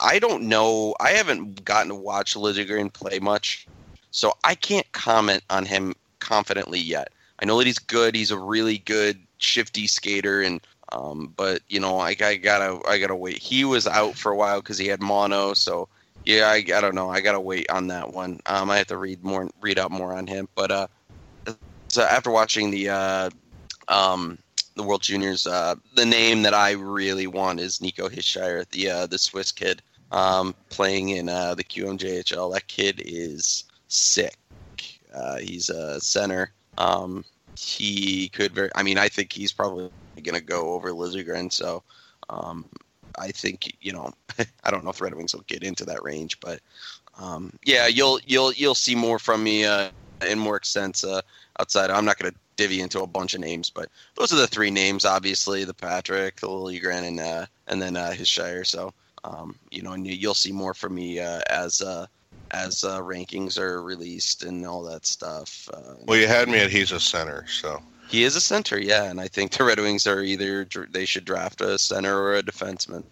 I don't know. I haven't gotten to watch Liljegren play much, so I can't comment on him confidently yet. I know that he's good. He's a really good shifty skater, and um, but you know I, I gotta I gotta wait. He was out for a while because he had mono, so yeah, I, I don't know. I gotta wait on that one. Um, I have to read more, read up more on him. But uh, so after watching the uh, um, the World Juniors. Uh, the name that I really want is Nico Hischier, the uh, the Swiss kid um, playing in uh, the QMJHL. That kid is sick. Uh, he's a center. Um, he could very. I mean, I think he's probably going to go over Liljegren. So um, I think you know. [laughs] I don't know if Red Wings will get into that range, but um, yeah, you'll you'll you'll see more from me in more extent uh, outside. I'm not going to divvy into a bunch of names, but those are the three names. Obviously, the Patrick, the Liljegren, and uh, and then uh, Hischier. So um, you know, and you- you'll see more from me uh, as uh, as uh, rankings are released and all that stuff. Uh, Well, you had me at he's a center, so he is a center, yeah, and I think the Red Wings are either they should draft a center or a defenseman.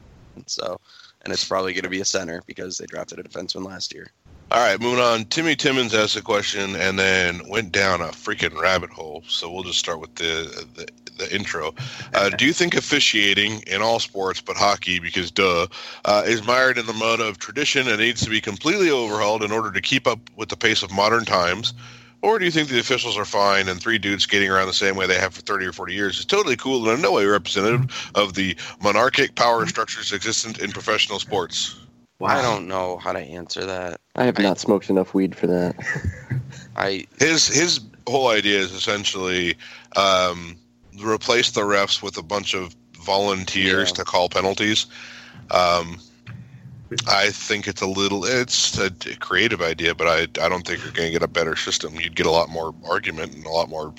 So, and it's probably going to be a center because they drafted a defenseman last year. All right, moving on. Timmy Timmons asked a question and then went down a freaking rabbit hole. So we'll just start with the the, the intro. Uh, do you think officiating in all sports but hockey, because duh, uh, is mired in the mud of tradition and needs to be completely overhauled in order to keep up with the pace of modern times? Or do you think the officials are fine and three dudes skating around the same way they have for 30 or 40 years is totally cool and in no way representative of the monarchic power structures existent in professional sports? I don't know how to answer that. I have I- not smoked enough weed for that. [laughs] I His his whole idea is essentially um, replace the refs with a bunch of volunteers Yeah. to call penalties. Um, I think it's a little it's a creative idea, but I I don't think you're going to get a better system. You'd get a lot more argument and a lot more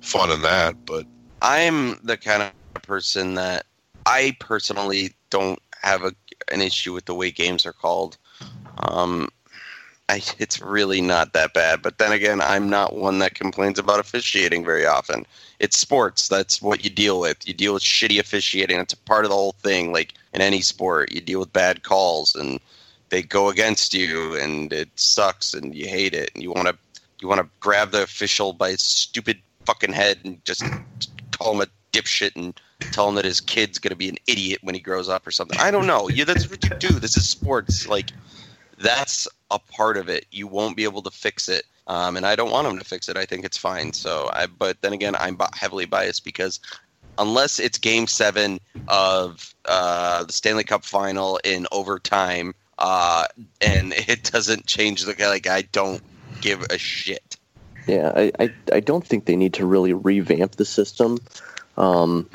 fun in that. But I'm the kind of person that I personally don't have a, an issue with the way games are called. Um, I, it's really not that bad. But then again, I'm not one that complains about officiating very often. It's sports. That's what you deal with. You deal with shitty officiating. It's a part of the whole thing. Like in any sport, you deal with bad calls and they go against you, and it sucks, and you hate it, and you want to you want to grab the official by his stupid fucking head and just call him a dipshit and tell him that his kid's gonna be an idiot when he grows up or something. I don't know. Yeah, that's what you do. This is sports. Like that's a part of it. You won't be able to fix it. Um, and I don't want him to fix it. I think it's fine. So I, but then again, I'm heavily biased because unless it's Game Seven of uh, the Stanley Cup Final in overtime, uh, and [laughs] it doesn't change the guy, like, I don't give a shit. Yeah, I, I, I don't think they need to really revamp the system. Um,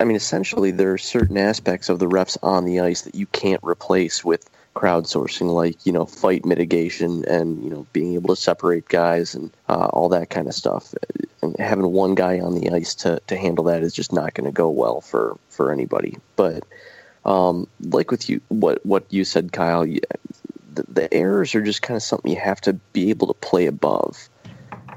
I- mean, essentially, there are certain aspects of the refs on the ice that you can't replace with crowdsourcing, like you know, fight mitigation and you know, being able to separate guys and uh, all that kind of stuff. And having one guy on the ice to, to handle that is just not going to go well for for anybody. But um, like with you, what what you said, Kyle, the, the errors are just kind of something you have to be able to play above.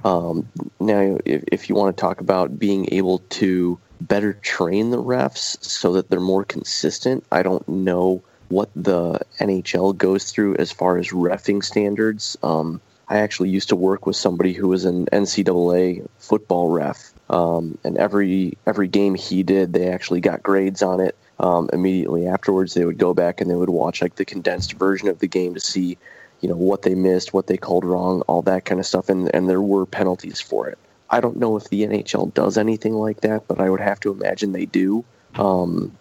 Um, now, if, if you want to talk about being able to better train the refs so that they're more consistent, I don't know what the NHL goes through as far as refing standards. Um, I actually used to work with somebody who was an NCAA football ref, um, and every every game he did, they actually got grades on it. Um, immediately afterwards, they would go back and they would watch like the condensed version of the game to see you know what they missed, what they called wrong, all that kind of stuff, and and there were penalties for it. I don't know if the NHL does anything like that, but I would have to imagine they do. Um,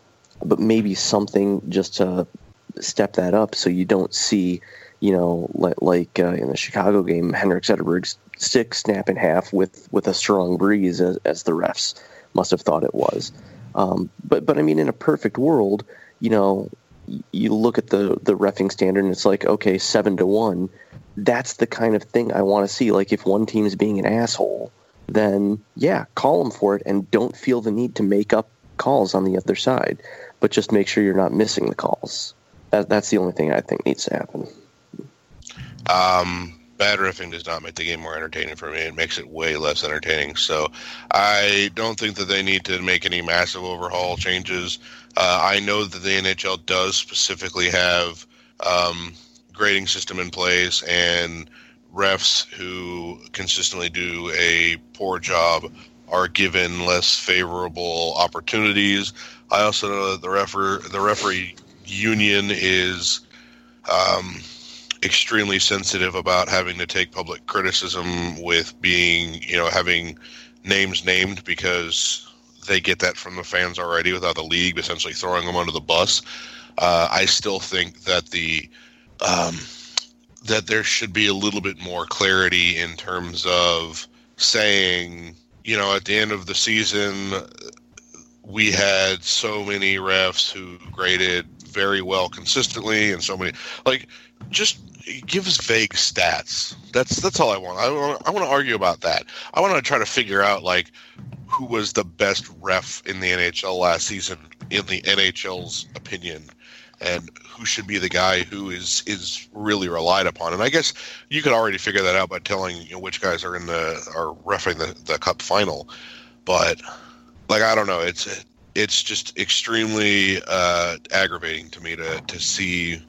but maybe something just to step that up so you don't see, you know, like, like uh, in the Chicago game, Henrik Zetterberg's stick snap in half with with a strong breeze, as, as the refs must have thought it was. Um, but but I mean, in a perfect world, you know, you look at the the refing standard and it's like okay seven to one that's the kind of thing i want to see like if one team is being an asshole then yeah call them for it and don't feel the need to make up calls on the other side but just make sure you're not missing the calls that, that's the only thing i think needs to happen Um, bad riffing does not make the game more entertaining for me. It makes it way less entertaining. So I don't think that they need to make any massive overhaul changes. Uh, I know that the NHL does specifically have um, grading system in place and refs who consistently do a poor job are given less favorable opportunities. I also know that the refer the referee union is um, extremely sensitive about having to take public criticism with being, you know, having names named because they get that from the fans already without the league essentially throwing them under the bus. Uh, I still think that the um, that there should be a little bit more clarity in terms of saying, you know, at the end of the season, we had so many refs who graded very well consistently, and so many like just give us vague stats. That's that's all I want. I want I want to argue about that. I want to try to figure out like who was the best ref in the NHL last season in the NHL's opinion and who should be the guy who is is really relied upon. And I guess you could already figure that out by telling you know, which guys are in the are refing the, the cup final. But like I don't know, it's it's just extremely uh, aggravating to me to to see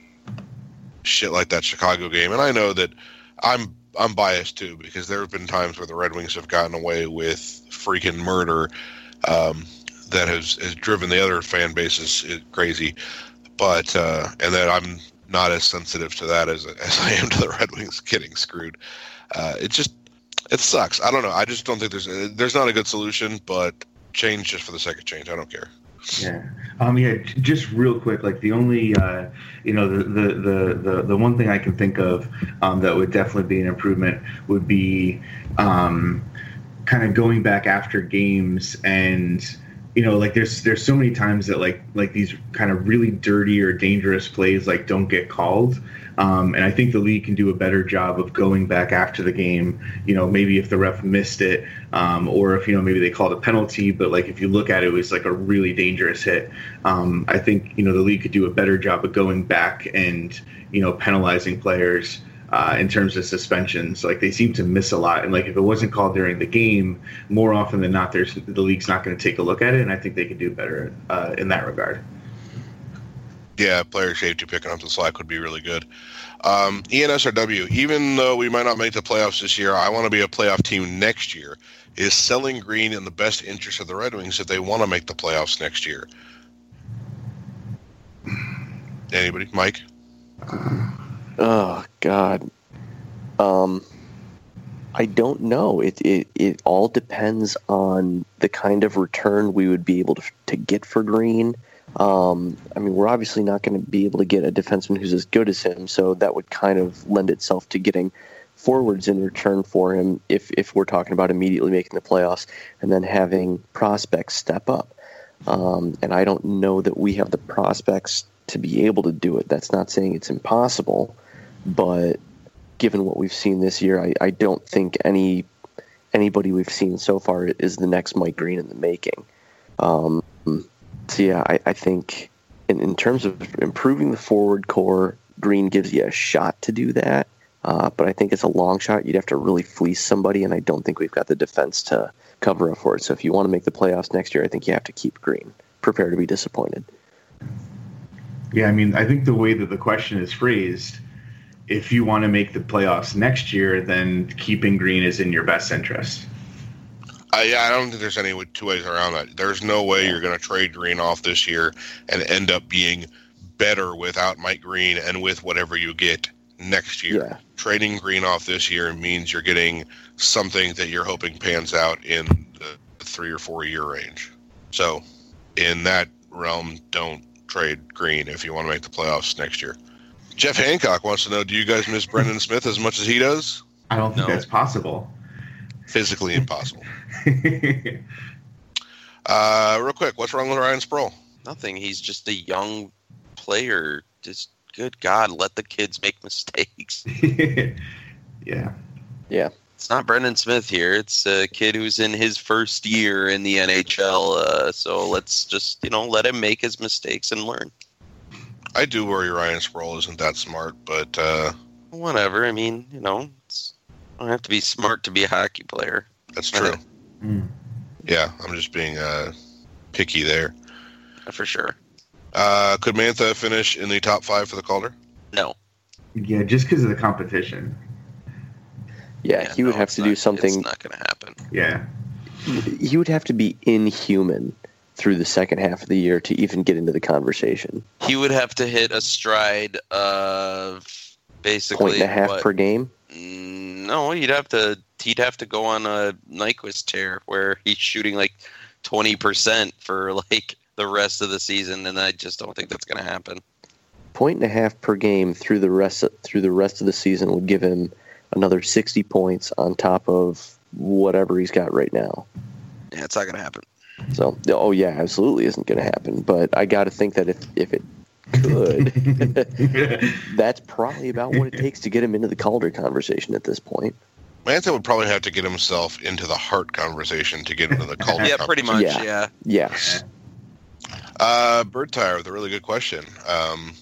shit like that Chicago game. And I know that I'm I'm biased too because there have been times where the Red Wings have gotten away with freaking murder um, that has has driven the other fan bases crazy. But uh, and that I'm not as sensitive to that as as I am to the [laughs] Red Wings getting screwed. Uh, it's just It sucks. I don't know. I just don't think there's there's not a good solution, but change just for the sake of change. I don't care. Yeah. Um. Yeah. Just real quick, like the only, uh, you know, the the the the, the one thing I can think of um, that would definitely be an improvement would be um, kind of going back after games and you know like there's there's so many times that like like these kind of really dirty or dangerous plays like don't get called um, and I think the league can do a better job of going back after the game. You know, maybe if the ref missed it, um, or if you know maybe they called a penalty, but like if you look at it, it was like a really dangerous hit. Um, I think you know the league could do a better job of going back and you know penalizing players uh, in terms of suspensions. Like they seem to miss a lot, and like if it wasn't called during the game, more often than not, there's the league's not going to take a look at it, and I think they could do better uh, in that regard. Yeah, player safety picking up the slack would be really good. Um, ENSRW, even though we might not make the playoffs this year, I want to be a playoff team next year. Is selling Green in the best interest of the Red Wings if they want to make the playoffs next year? Anybody? Mike? Oh God. Um, I don't know. It, it it all depends on the kind of return we would be able to to get for Green. Um, I mean, we're obviously not going to be able to get a defenseman who's as good as him, so that would kind of lend itself to getting forwards in return for him if if we're talking about immediately making the playoffs and then having prospects step up. Um, and I don't know that we have the prospects to be able to do it. That's not saying it's impossible, but given what we've seen this year, I, I don't think any anybody we've seen so far is the next Mike Green in the making. Um, so yeah, I, I think in, in terms of improving the forward core, Green gives you a shot to do that. Uh, but I think it's a long shot. You'd have to really fleece somebody, and I don't think we've got the defense to cover up for it. So if you want to make the playoffs next year, I think you have to keep Green. Prepare to be disappointed. Yeah, I mean, I think the way that the question is phrased, if you want to make the playoffs next year, then keeping Green is in your best interest. Uh, yeah, I don't think there's any two ways around that. There's no way you're going to trade Green off this year and end up being better without Mike Green and with whatever you get next year. Yeah. Trading Green off this year means you're getting something that you're hoping pans out in the three or four year range. So, in that realm, don't trade Green if you want to make the playoffs next year. Jeff Hancock wants to know: Do you guys miss Brendan [laughs] Smith as much as he does? I don't think No. that's possible. Physically impossible. [laughs] Uh, real quick, what's wrong with Ryan Sproul? Nothing. He's just a young player. Just good God, let the kids make [laughs] mistakes. yeah. Yeah. It's not Brendan Smith here. It's a kid who's in his first year in the NHL. Uh, so let's just you know let him make his mistakes and learn. I do worry Ryan Sproul isn't that smart, but uh, Whatever. I mean, you know, it's, you don't have to be smart to be a hockey player. that's true. [laughs] Mm. Yeah, I'm just being uh, picky there. For sure. Uh, could Mantha finish in the top five for the Calder? No. Yeah, just because of the competition. Yeah, he would no, have to not- do It's something. not going to happen. Yeah. He would have to be inhuman through the second half of the year to even get into the conversation. He would have to hit a stride of basically Point and a half what- per game. Mm, No, he'd have to. He'd have to go on a Nyquist tear where he's shooting like twenty percent for like the rest of the season, and I just don't think that's going to happen. Point and a half per game through the rest through the rest of the season would give him another sixty points on top of whatever he's got right now. Yeah, it's not going to happen. So, oh yeah, absolutely isn't going to happen. But I got to think that if if it could, [laughs] that's probably about what it takes to get him into the Calder conversation at this point. Mantha would probably have to get himself into the Hart conversation to get into the Calder. [laughs] Yeah, pretty much. Yeah. Yeah. Yes. Uh, Bird Tire with a really good question. Um,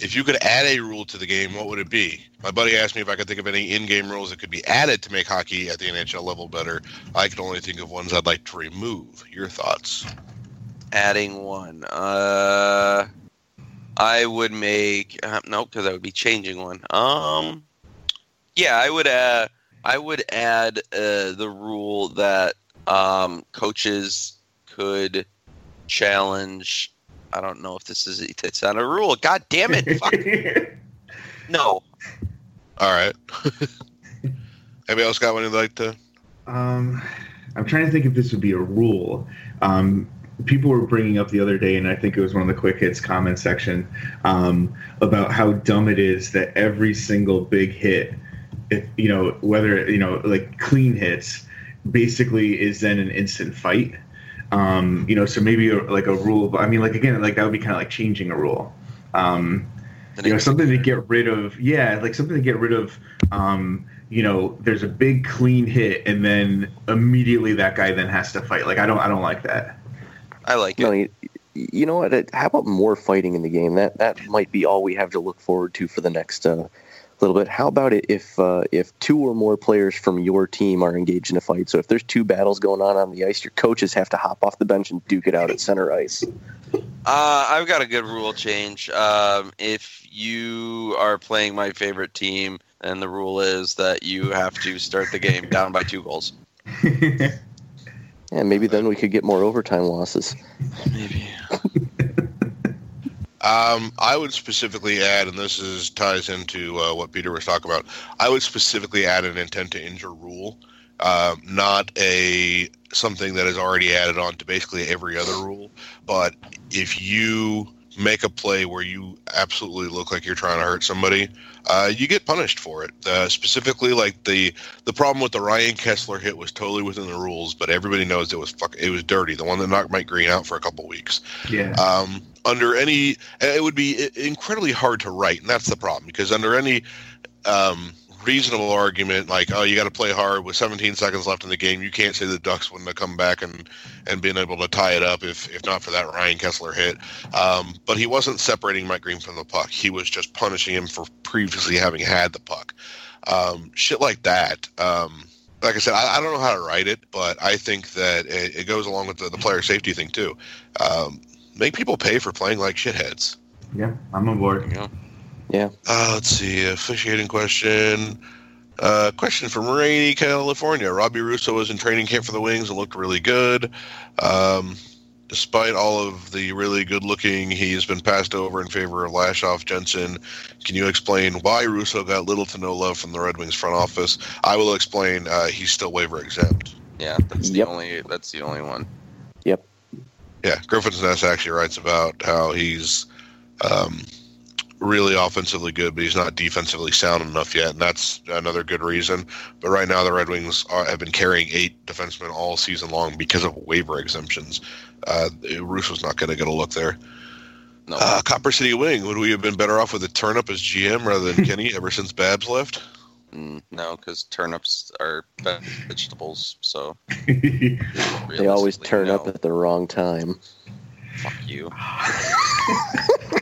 if you could add a rule to the game, what would it be? My buddy asked me if I could think of any in-game rules that could be added to make hockey at the NHL level better. I could only think of ones I'd like to remove. Your thoughts? Adding one. Uh, I would make uh, no, because I would be changing one. Um, yeah, I would. Uh, I would add uh, the rule that um, coaches could challenge. I don't know if this is it's not a rule. God damn it! Fuck. [laughs] No, All right. [laughs] Anybody else got one you'd like to? Um, I'm trying to think if this would be a rule. Um, people were bringing up the other day, and I think it was one of the quick hits comment section um, about how dumb it is that every single big hit, if you know whether you know like clean hits, basically is then an instant fight. Um, you know, so maybe a, like a rule. I mean, like again, like that would be kind of like changing a rule. Um, you know, something to get rid of. Yeah, like something to get rid of. Um, you know, there's a big clean hit, and then immediately that guy then has to fight. Like I don't, I don't like that. I like it. No, you, you know what? How about more fighting in the game? That that might be all we have to look forward to for the next uh, little bit. How about it if uh, if two or more players from your team are engaged in a fight? So if there's two battles going on on the ice, your coaches have to hop off the bench and duke it out at center ice. Uh, I've got a good rule change. Um, if you are playing my favorite team, and the rule is that you have to start the game down by two goals. [laughs] And maybe then we could get more overtime losses. Maybe. Um, I would specifically add, and this is ties into uh, what Peter was talking about. I would specifically add an intent to injure rule, um, not a something that is already added on to basically every other rule. But if you make a play where you absolutely look like you're trying to hurt somebody, uh, you get punished for it. Uh, specifically, like the the problem with the Ryan Kesler hit was totally within the rules, but everybody knows it was fuck, it was dirty. The one that knocked Mike Green out for a couple weeks. Yeah. Um, under any, it would be incredibly hard to write, and that's the problem because under any um, reasonable argument, like oh, you got to play hard with 17 seconds left in the game, you can't say the Ducks wouldn't have come back and and been able to tie it up if if not for that Ryan Kesler hit. Um, but he wasn't separating Mike Green from the puck; he was just punishing him for previously having had the puck. Um, shit like that. Um, like I said, I, I, don't know how to write it, but I think that it, it goes along with the, the player safety thing too. Um, make people pay for playing like shitheads. Yeah, I'm on board. You know? Yeah. Uh, let's see. Officiating question. Uh, question from Rainy, California. Robbie Russo was in training camp for the Wings and looked really good. Um, despite all of the really good looking, he has been passed over in favor of Lashoff Jensen. Can you explain why Russo got little to no love from the Red Wings front office? I will explain. Uh, he's still waiver exempt. Yeah, that's the Yep. only. That's the only one. Yep. Yeah, Griffin's Nest actually writes about how he's um, really offensively good, but he's not defensively sound enough yet, and that's another good reason. But right now, the Red Wings are, have been carrying eight defensemen all season long because of waiver exemptions. Uh, Russo's not going to get a look there. No. Uh, Copper City Wing, would we have been better off with a Turnip as GM rather than Kenny [laughs] ever since Babs left? Mm, no, because turnips are vegetables. So [laughs] They always turn no. up at the wrong time. Fuck you. [laughs]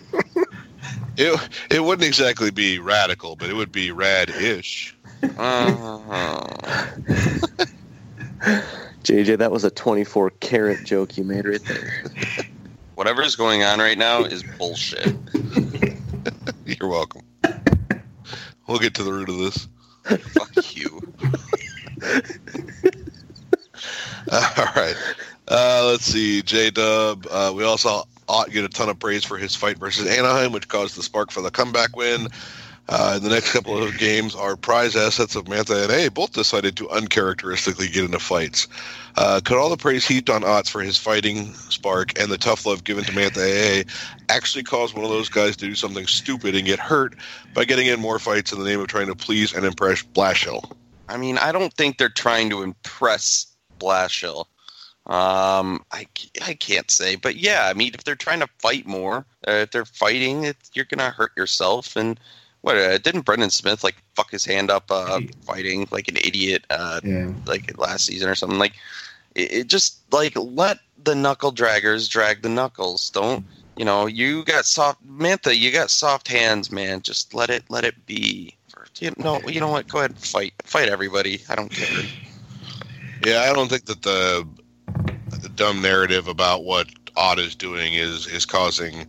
It, it wouldn't exactly be radical, but it would be rad-ish. [laughs] Uh, JJ, that was a 24 carat joke you made right there. [laughs] whatever is going on right now is bullshit. [laughs] You're welcome. We'll get to the root of this. Fuck you. All right. Uh, let's see. J Dub. Uh, we also ought get a ton of praise for his fight versus Anaheim, which caused the spark for the comeback win. Uh, in the next couple of games, our prize assets of Mantha and A both decided to uncharacteristically get into fights. Uh, could all the praise heaped on Otts for his fighting spark and the tough love given to Mantha AA actually cause one of those guys to do something stupid and get hurt by getting in more fights in the name of trying to please and impress Blashill? I mean, I don't think they're trying to impress Blashill. Um, I, I can't say, but yeah, I mean, if they're trying to fight more, uh, if they're fighting, it, you're gonna hurt yourself. And what uh, didn't Brendan Smith like fuck his hand up uh, fighting like an idiot uh, yeah. like last season or something? Like it, it just like let the knuckle draggers drag the knuckles. Don't you know? You got soft Mantha. You got soft hands, man. Just let it let it be. You know, you know what? Go ahead and fight. Fight everybody. I don't care. Yeah, I don't think that the, the dumb narrative about what Ott is doing is is causing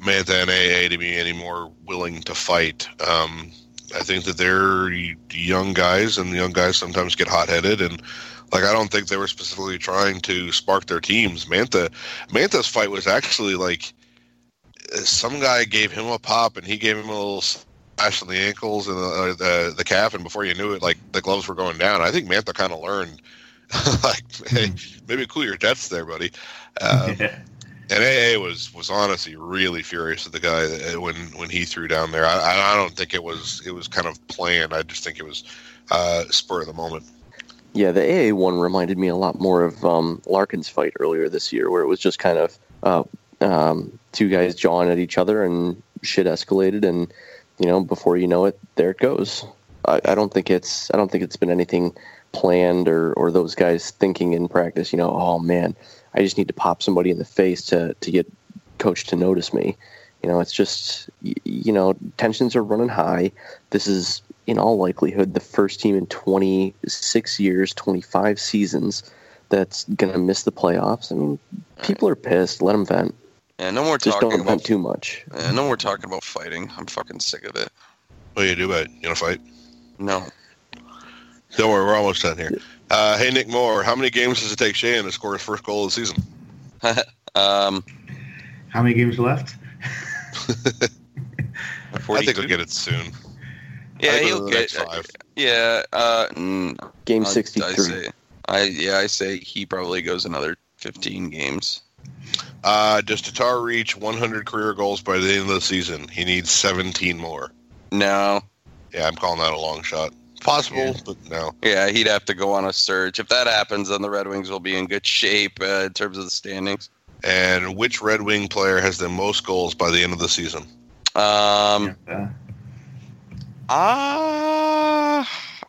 Mantha and AA to be any more willing to fight. Um, I think that they're young guys, and the young guys sometimes get hot headed, and like I don't think they were specifically trying to spark their teams. Mantha, Mantha's fight was actually like some guy gave him a pop, and he gave him a little slash on the ankles and the, uh, the the calf, and before you knew it, like the gloves were going down. I think Mantha kind of learned, [laughs] like, hey, maybe cool your jets there, buddy. [laughs] Um, Yeah. and AA was was honestly really furious at the guy that- when when he threw down there. I, I I don't think it was it was kind of planned. I just think it was uh, spur of the moment. Yeah, the AA one reminded me a lot more of um, Larkin's fight earlier this year, where it was just kind of uh, um, two guys jawing at each other and shit escalated, and you know, before you know it, there it goes. I, I don't think it's I don't think it's been anything planned or or those guys thinking in practice. You know, oh man, I just need to pop somebody in the face to to get coach to notice me. You know, it's just you know tensions are running high. This is in all likelihood the first team in 26 years, 25 seasons that's going to miss the playoffs. I mean, people are pissed. Let them vent. Yeah, no more Just talking don't about vent too much. yeah, no more talking about fighting. I'm fucking sick of it. What do you do about it? You want to fight? No. Don't worry, we're almost done here. Uh, hey, Nick Moore, how many games does it take Sheahan to score his first goal of the season? [laughs] Um, How many games left? [laughs] I think he'll get it soon. Yeah, he'll get. next five. Yeah. Uh, mm, Game I'd- 63. I say, I yeah, I say he probably goes another 15 games. Uh, does Tatar reach 100 career goals by the end of the season? He needs 17 more. No. Yeah, I'm calling that a long shot. Possible, Yeah. but no. Yeah, he'd have to go on a surge. If that happens, then the Red Wings will be in good shape uh, in terms of the standings. And which Red Wing player has the most goals by the end of the season? Um, Yeah. uh,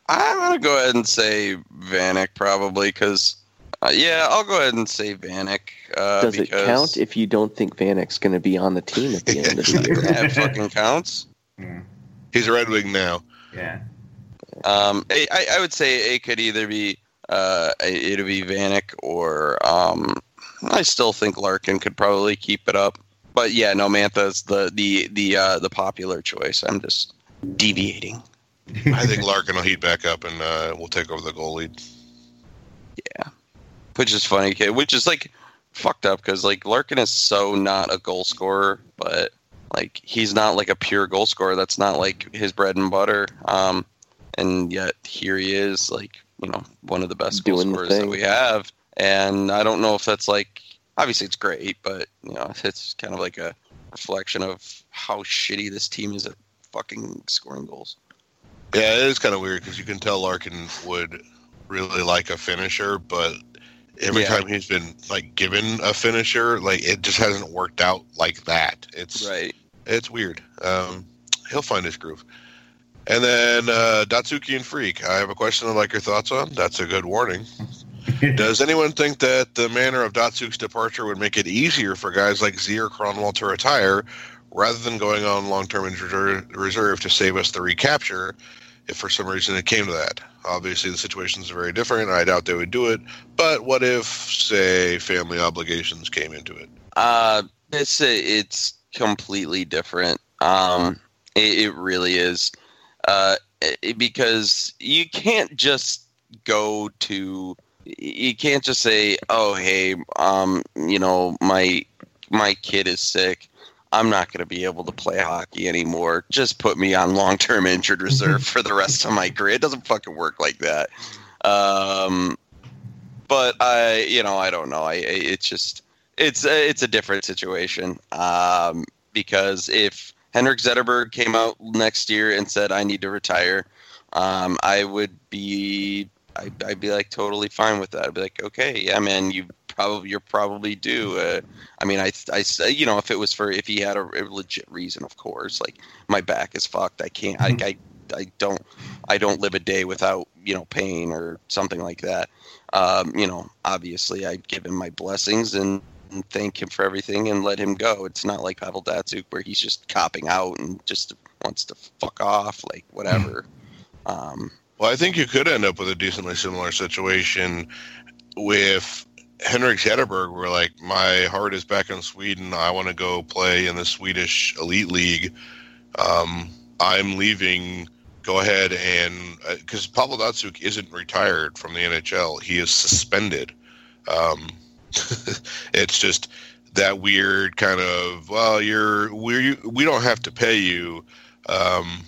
I'm gonna go ahead and say Vanek probably because, uh, yeah, I'll go ahead and say Vanek. Uh, Does it count if you don't think Vanek's going to be on the team at the end of the year? [laughs] that fucking counts? Yeah. He's a Red Wing now. Yeah. Um, I, I- would say it could either be uh, it'll be Vanek or um, I still think Larkin could probably keep it up. But yeah, no, Mantha's the the the uh, the popular choice. I'm just deviating. I think Larkin will heat back up and uh, we'll take over the goal lead. Yeah, which is funny, kid. Which is like fucked up because like Larkin is so not a goal scorer, but like he's not like a pure goal scorer. That's not like his bread and butter. Um, and yet here he is, like you know, one of the best goal scorers that we have. And I don't know if that's like obviously it's great, but you know, [laughs] it's kind of like a reflection of how shitty this team is at fucking scoring goals. Yeah, it is kind of weird because you can tell Larkin would really like a finisher, but every Yeah. time he's been like given a finisher, like it just hasn't worked out like that. It's Right. it's weird. Um, he'll find his groove. And then uh, Datsyuk and Freak, I have a question I'd like your thoughts on. That's a good warning. [laughs] Does anyone think that the manner of Datsyuk's departure would make it easier for guys like Z or Kronwall to retire rather than going on long-term injured reserve to save us the recapture if for some reason it came to that? Obviously, the situations are very different. I doubt they would do it. But what if, say, family obligations came into it? Uh, it's it's completely different. Um, it, it really is. Uh, because you can't just go to. You can't just say, "Oh, hey, um, you know, my my kid is sick. I'm not going to be able to play hockey anymore. Just put me on long term [laughs] injured reserve for the rest of my career." It doesn't fucking work like that. Um, but I, you know, I don't know. I, I it's just it's it's a different situation um, because if Henrik Zetterberg came out next year and said I need to retire, um, I would be I'd, I'd be like totally fine with that. I'd be like, okay, yeah, man, you probably you're probably due. Uh, I mean, I I you know if it was for if he had a, a legit reason, of course, like my back is fucked. I can't. I, I I don't I don't live a day without you know pain or something like that. Um, you know, obviously, I'd give him my blessings and, and thank him for everything and let him go. It's not like Pavel Datsyuk where he's just copping out and just wants to fuck off, like whatever. Um, Well, I think you could end up with a decently similar situation with Henrik Zetterberg, where like my heart is back in Sweden. I want to go play in the Swedish elite league. Um, I'm leaving. Go ahead and because Pavel Datsyuk isn't retired from the NHL, he is suspended. Um, [laughs] it's just that weird kind of well, you're we we don't have to pay you. Um,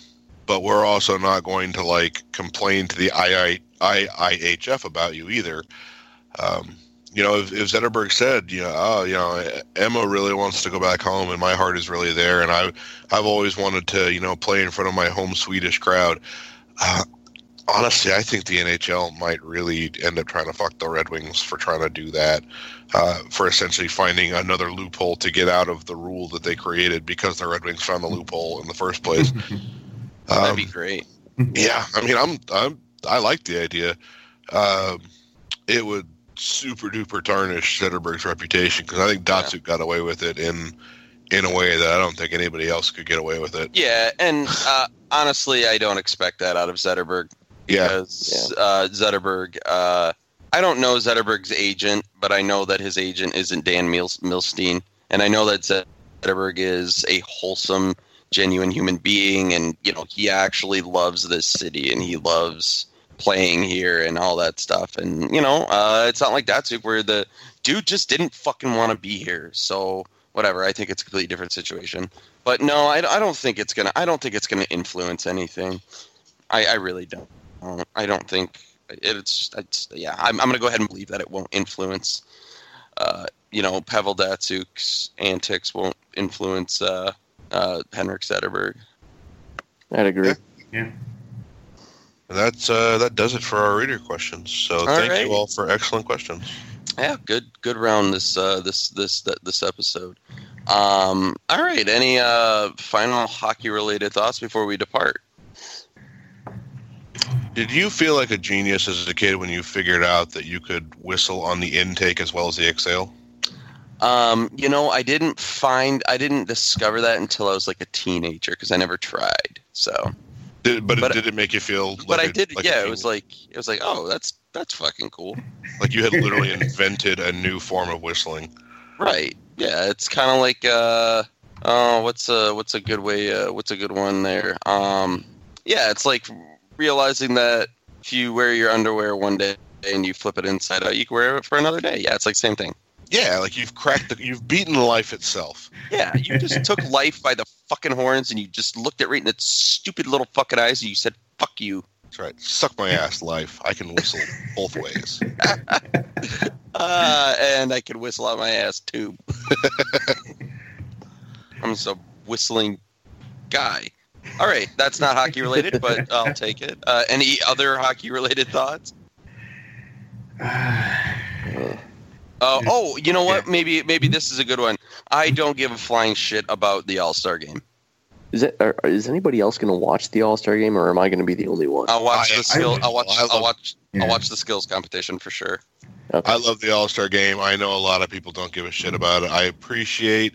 but we're also not going to like complain to the II, IIHF about you either. Um, you know, if, if Zetterberg said, you know, oh, you know, Emma really wants to go back home, and my heart is really there, and I, I've always wanted to, you know, play in front of my home Swedish crowd. Uh, honestly, I think the NHL might really end up trying to fuck the Red Wings for trying to do that, uh, for essentially finding another loophole to get out of the rule that they created because the Red Wings found the loophole in the first place. [laughs] That'd Um, be great. yeah, I mean, I'm, I'm, I like the idea. Um, it would super duper tarnish Zetterberg's reputation because I think Datsyuk got away with it in, in a way that I don't think anybody else could get away with it. Yeah, and uh, honestly, I don't expect that out of Zetterberg Yeah, because uh, Zetterberg. Uh, I don't know Zetterberg's agent, but I know that his agent isn't Dan Mils- Milstein, and I know that Zetterberg is a wholesome, genuine human being, and you know he actually loves this city and he loves playing here and all that stuff. And you know, uh, it's not like Datsyuk where the dude just didn't fucking want to be here. So whatever, I think it's a completely different situation. But no, I, I don't think it's gonna. I don't think it's gonna influence anything. I, I really don't. I don't think it's. it's yeah, I'm, I'm gonna go ahead and believe that it won't influence. Uh, you know, Pavel Datsyuk's antics won't influence uh, uh, Henrik Zetterberg. I'd agree. Yeah. that's uh, that does it for our reader questions. So thank right. you all for excellent questions. Yeah, good good round this uh, this this th- this episode. Um, all right, any uh, final hockey related thoughts before we depart? Did you feel like a genius as a kid when you figured out that you could whistle on the intake as well as the exhale? Um, you know, I didn't find I didn't discover that until I was like a teenager because I never tried. So, Did, but, But- did it make you feel? Like but I a- did. like yeah, it was like it was like oh, that's that's fucking cool. like you had literally [laughs] invented a new form of whistling. Right. Yeah, it's kind of like uh oh, what's a what's a good way uh what's a good one there? Um yeah, it's like realizing that if you wear your underwear one day and you flip it inside out, you can wear it for another day. Yeah, it's like same thing. Yeah, like you've cracked the, you've beaten life itself. Yeah, you just [laughs] took life by the fucking horns and you just looked it right in its stupid little fucking eyes and you said, "Fuck you." That's right. Suck my ass, life. I can whistle [laughs] both ways. [laughs] Uh, and I could whistle out my ass too. I'm just a whistling guy. All right, that's not hockey related, but [laughs] I'll take it. Uh, any other hockey related thoughts? [sighs] Uh, oh, you know what? Maybe maybe this is a good one. I don't give a flying shit about the All Star game. is it? Are, is anybody else going to watch the All Star game, or am I going to be the only one? I'll watch I- the skill. I- I'll watch. I I'll watch. Yeah. I'll watch the skills competition for sure. Okay. I love the All Star game. I know a lot of people don't give a shit about it. I appreciate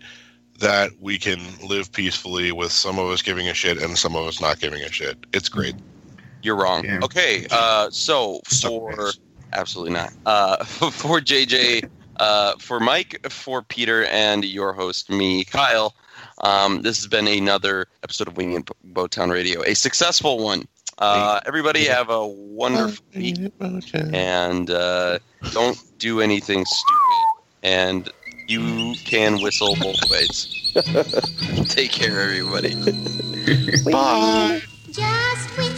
that we can live peacefully with some of us giving a shit and some of us not giving a shit. It's great. You're wrong. Yeah. Okay, uh, so for absolutely not. Uh, [laughs] for JJ, uh, for Mike, for Peter, and your host, me, Kyle. Um, this has been another episode of Wing and Bowtown Radio, a successful one. Uh, everybody have a wonderful week, and uh, don't do anything stupid. And you can whistle both ways. [laughs] Take care, everybody. [laughs] Bye. Just when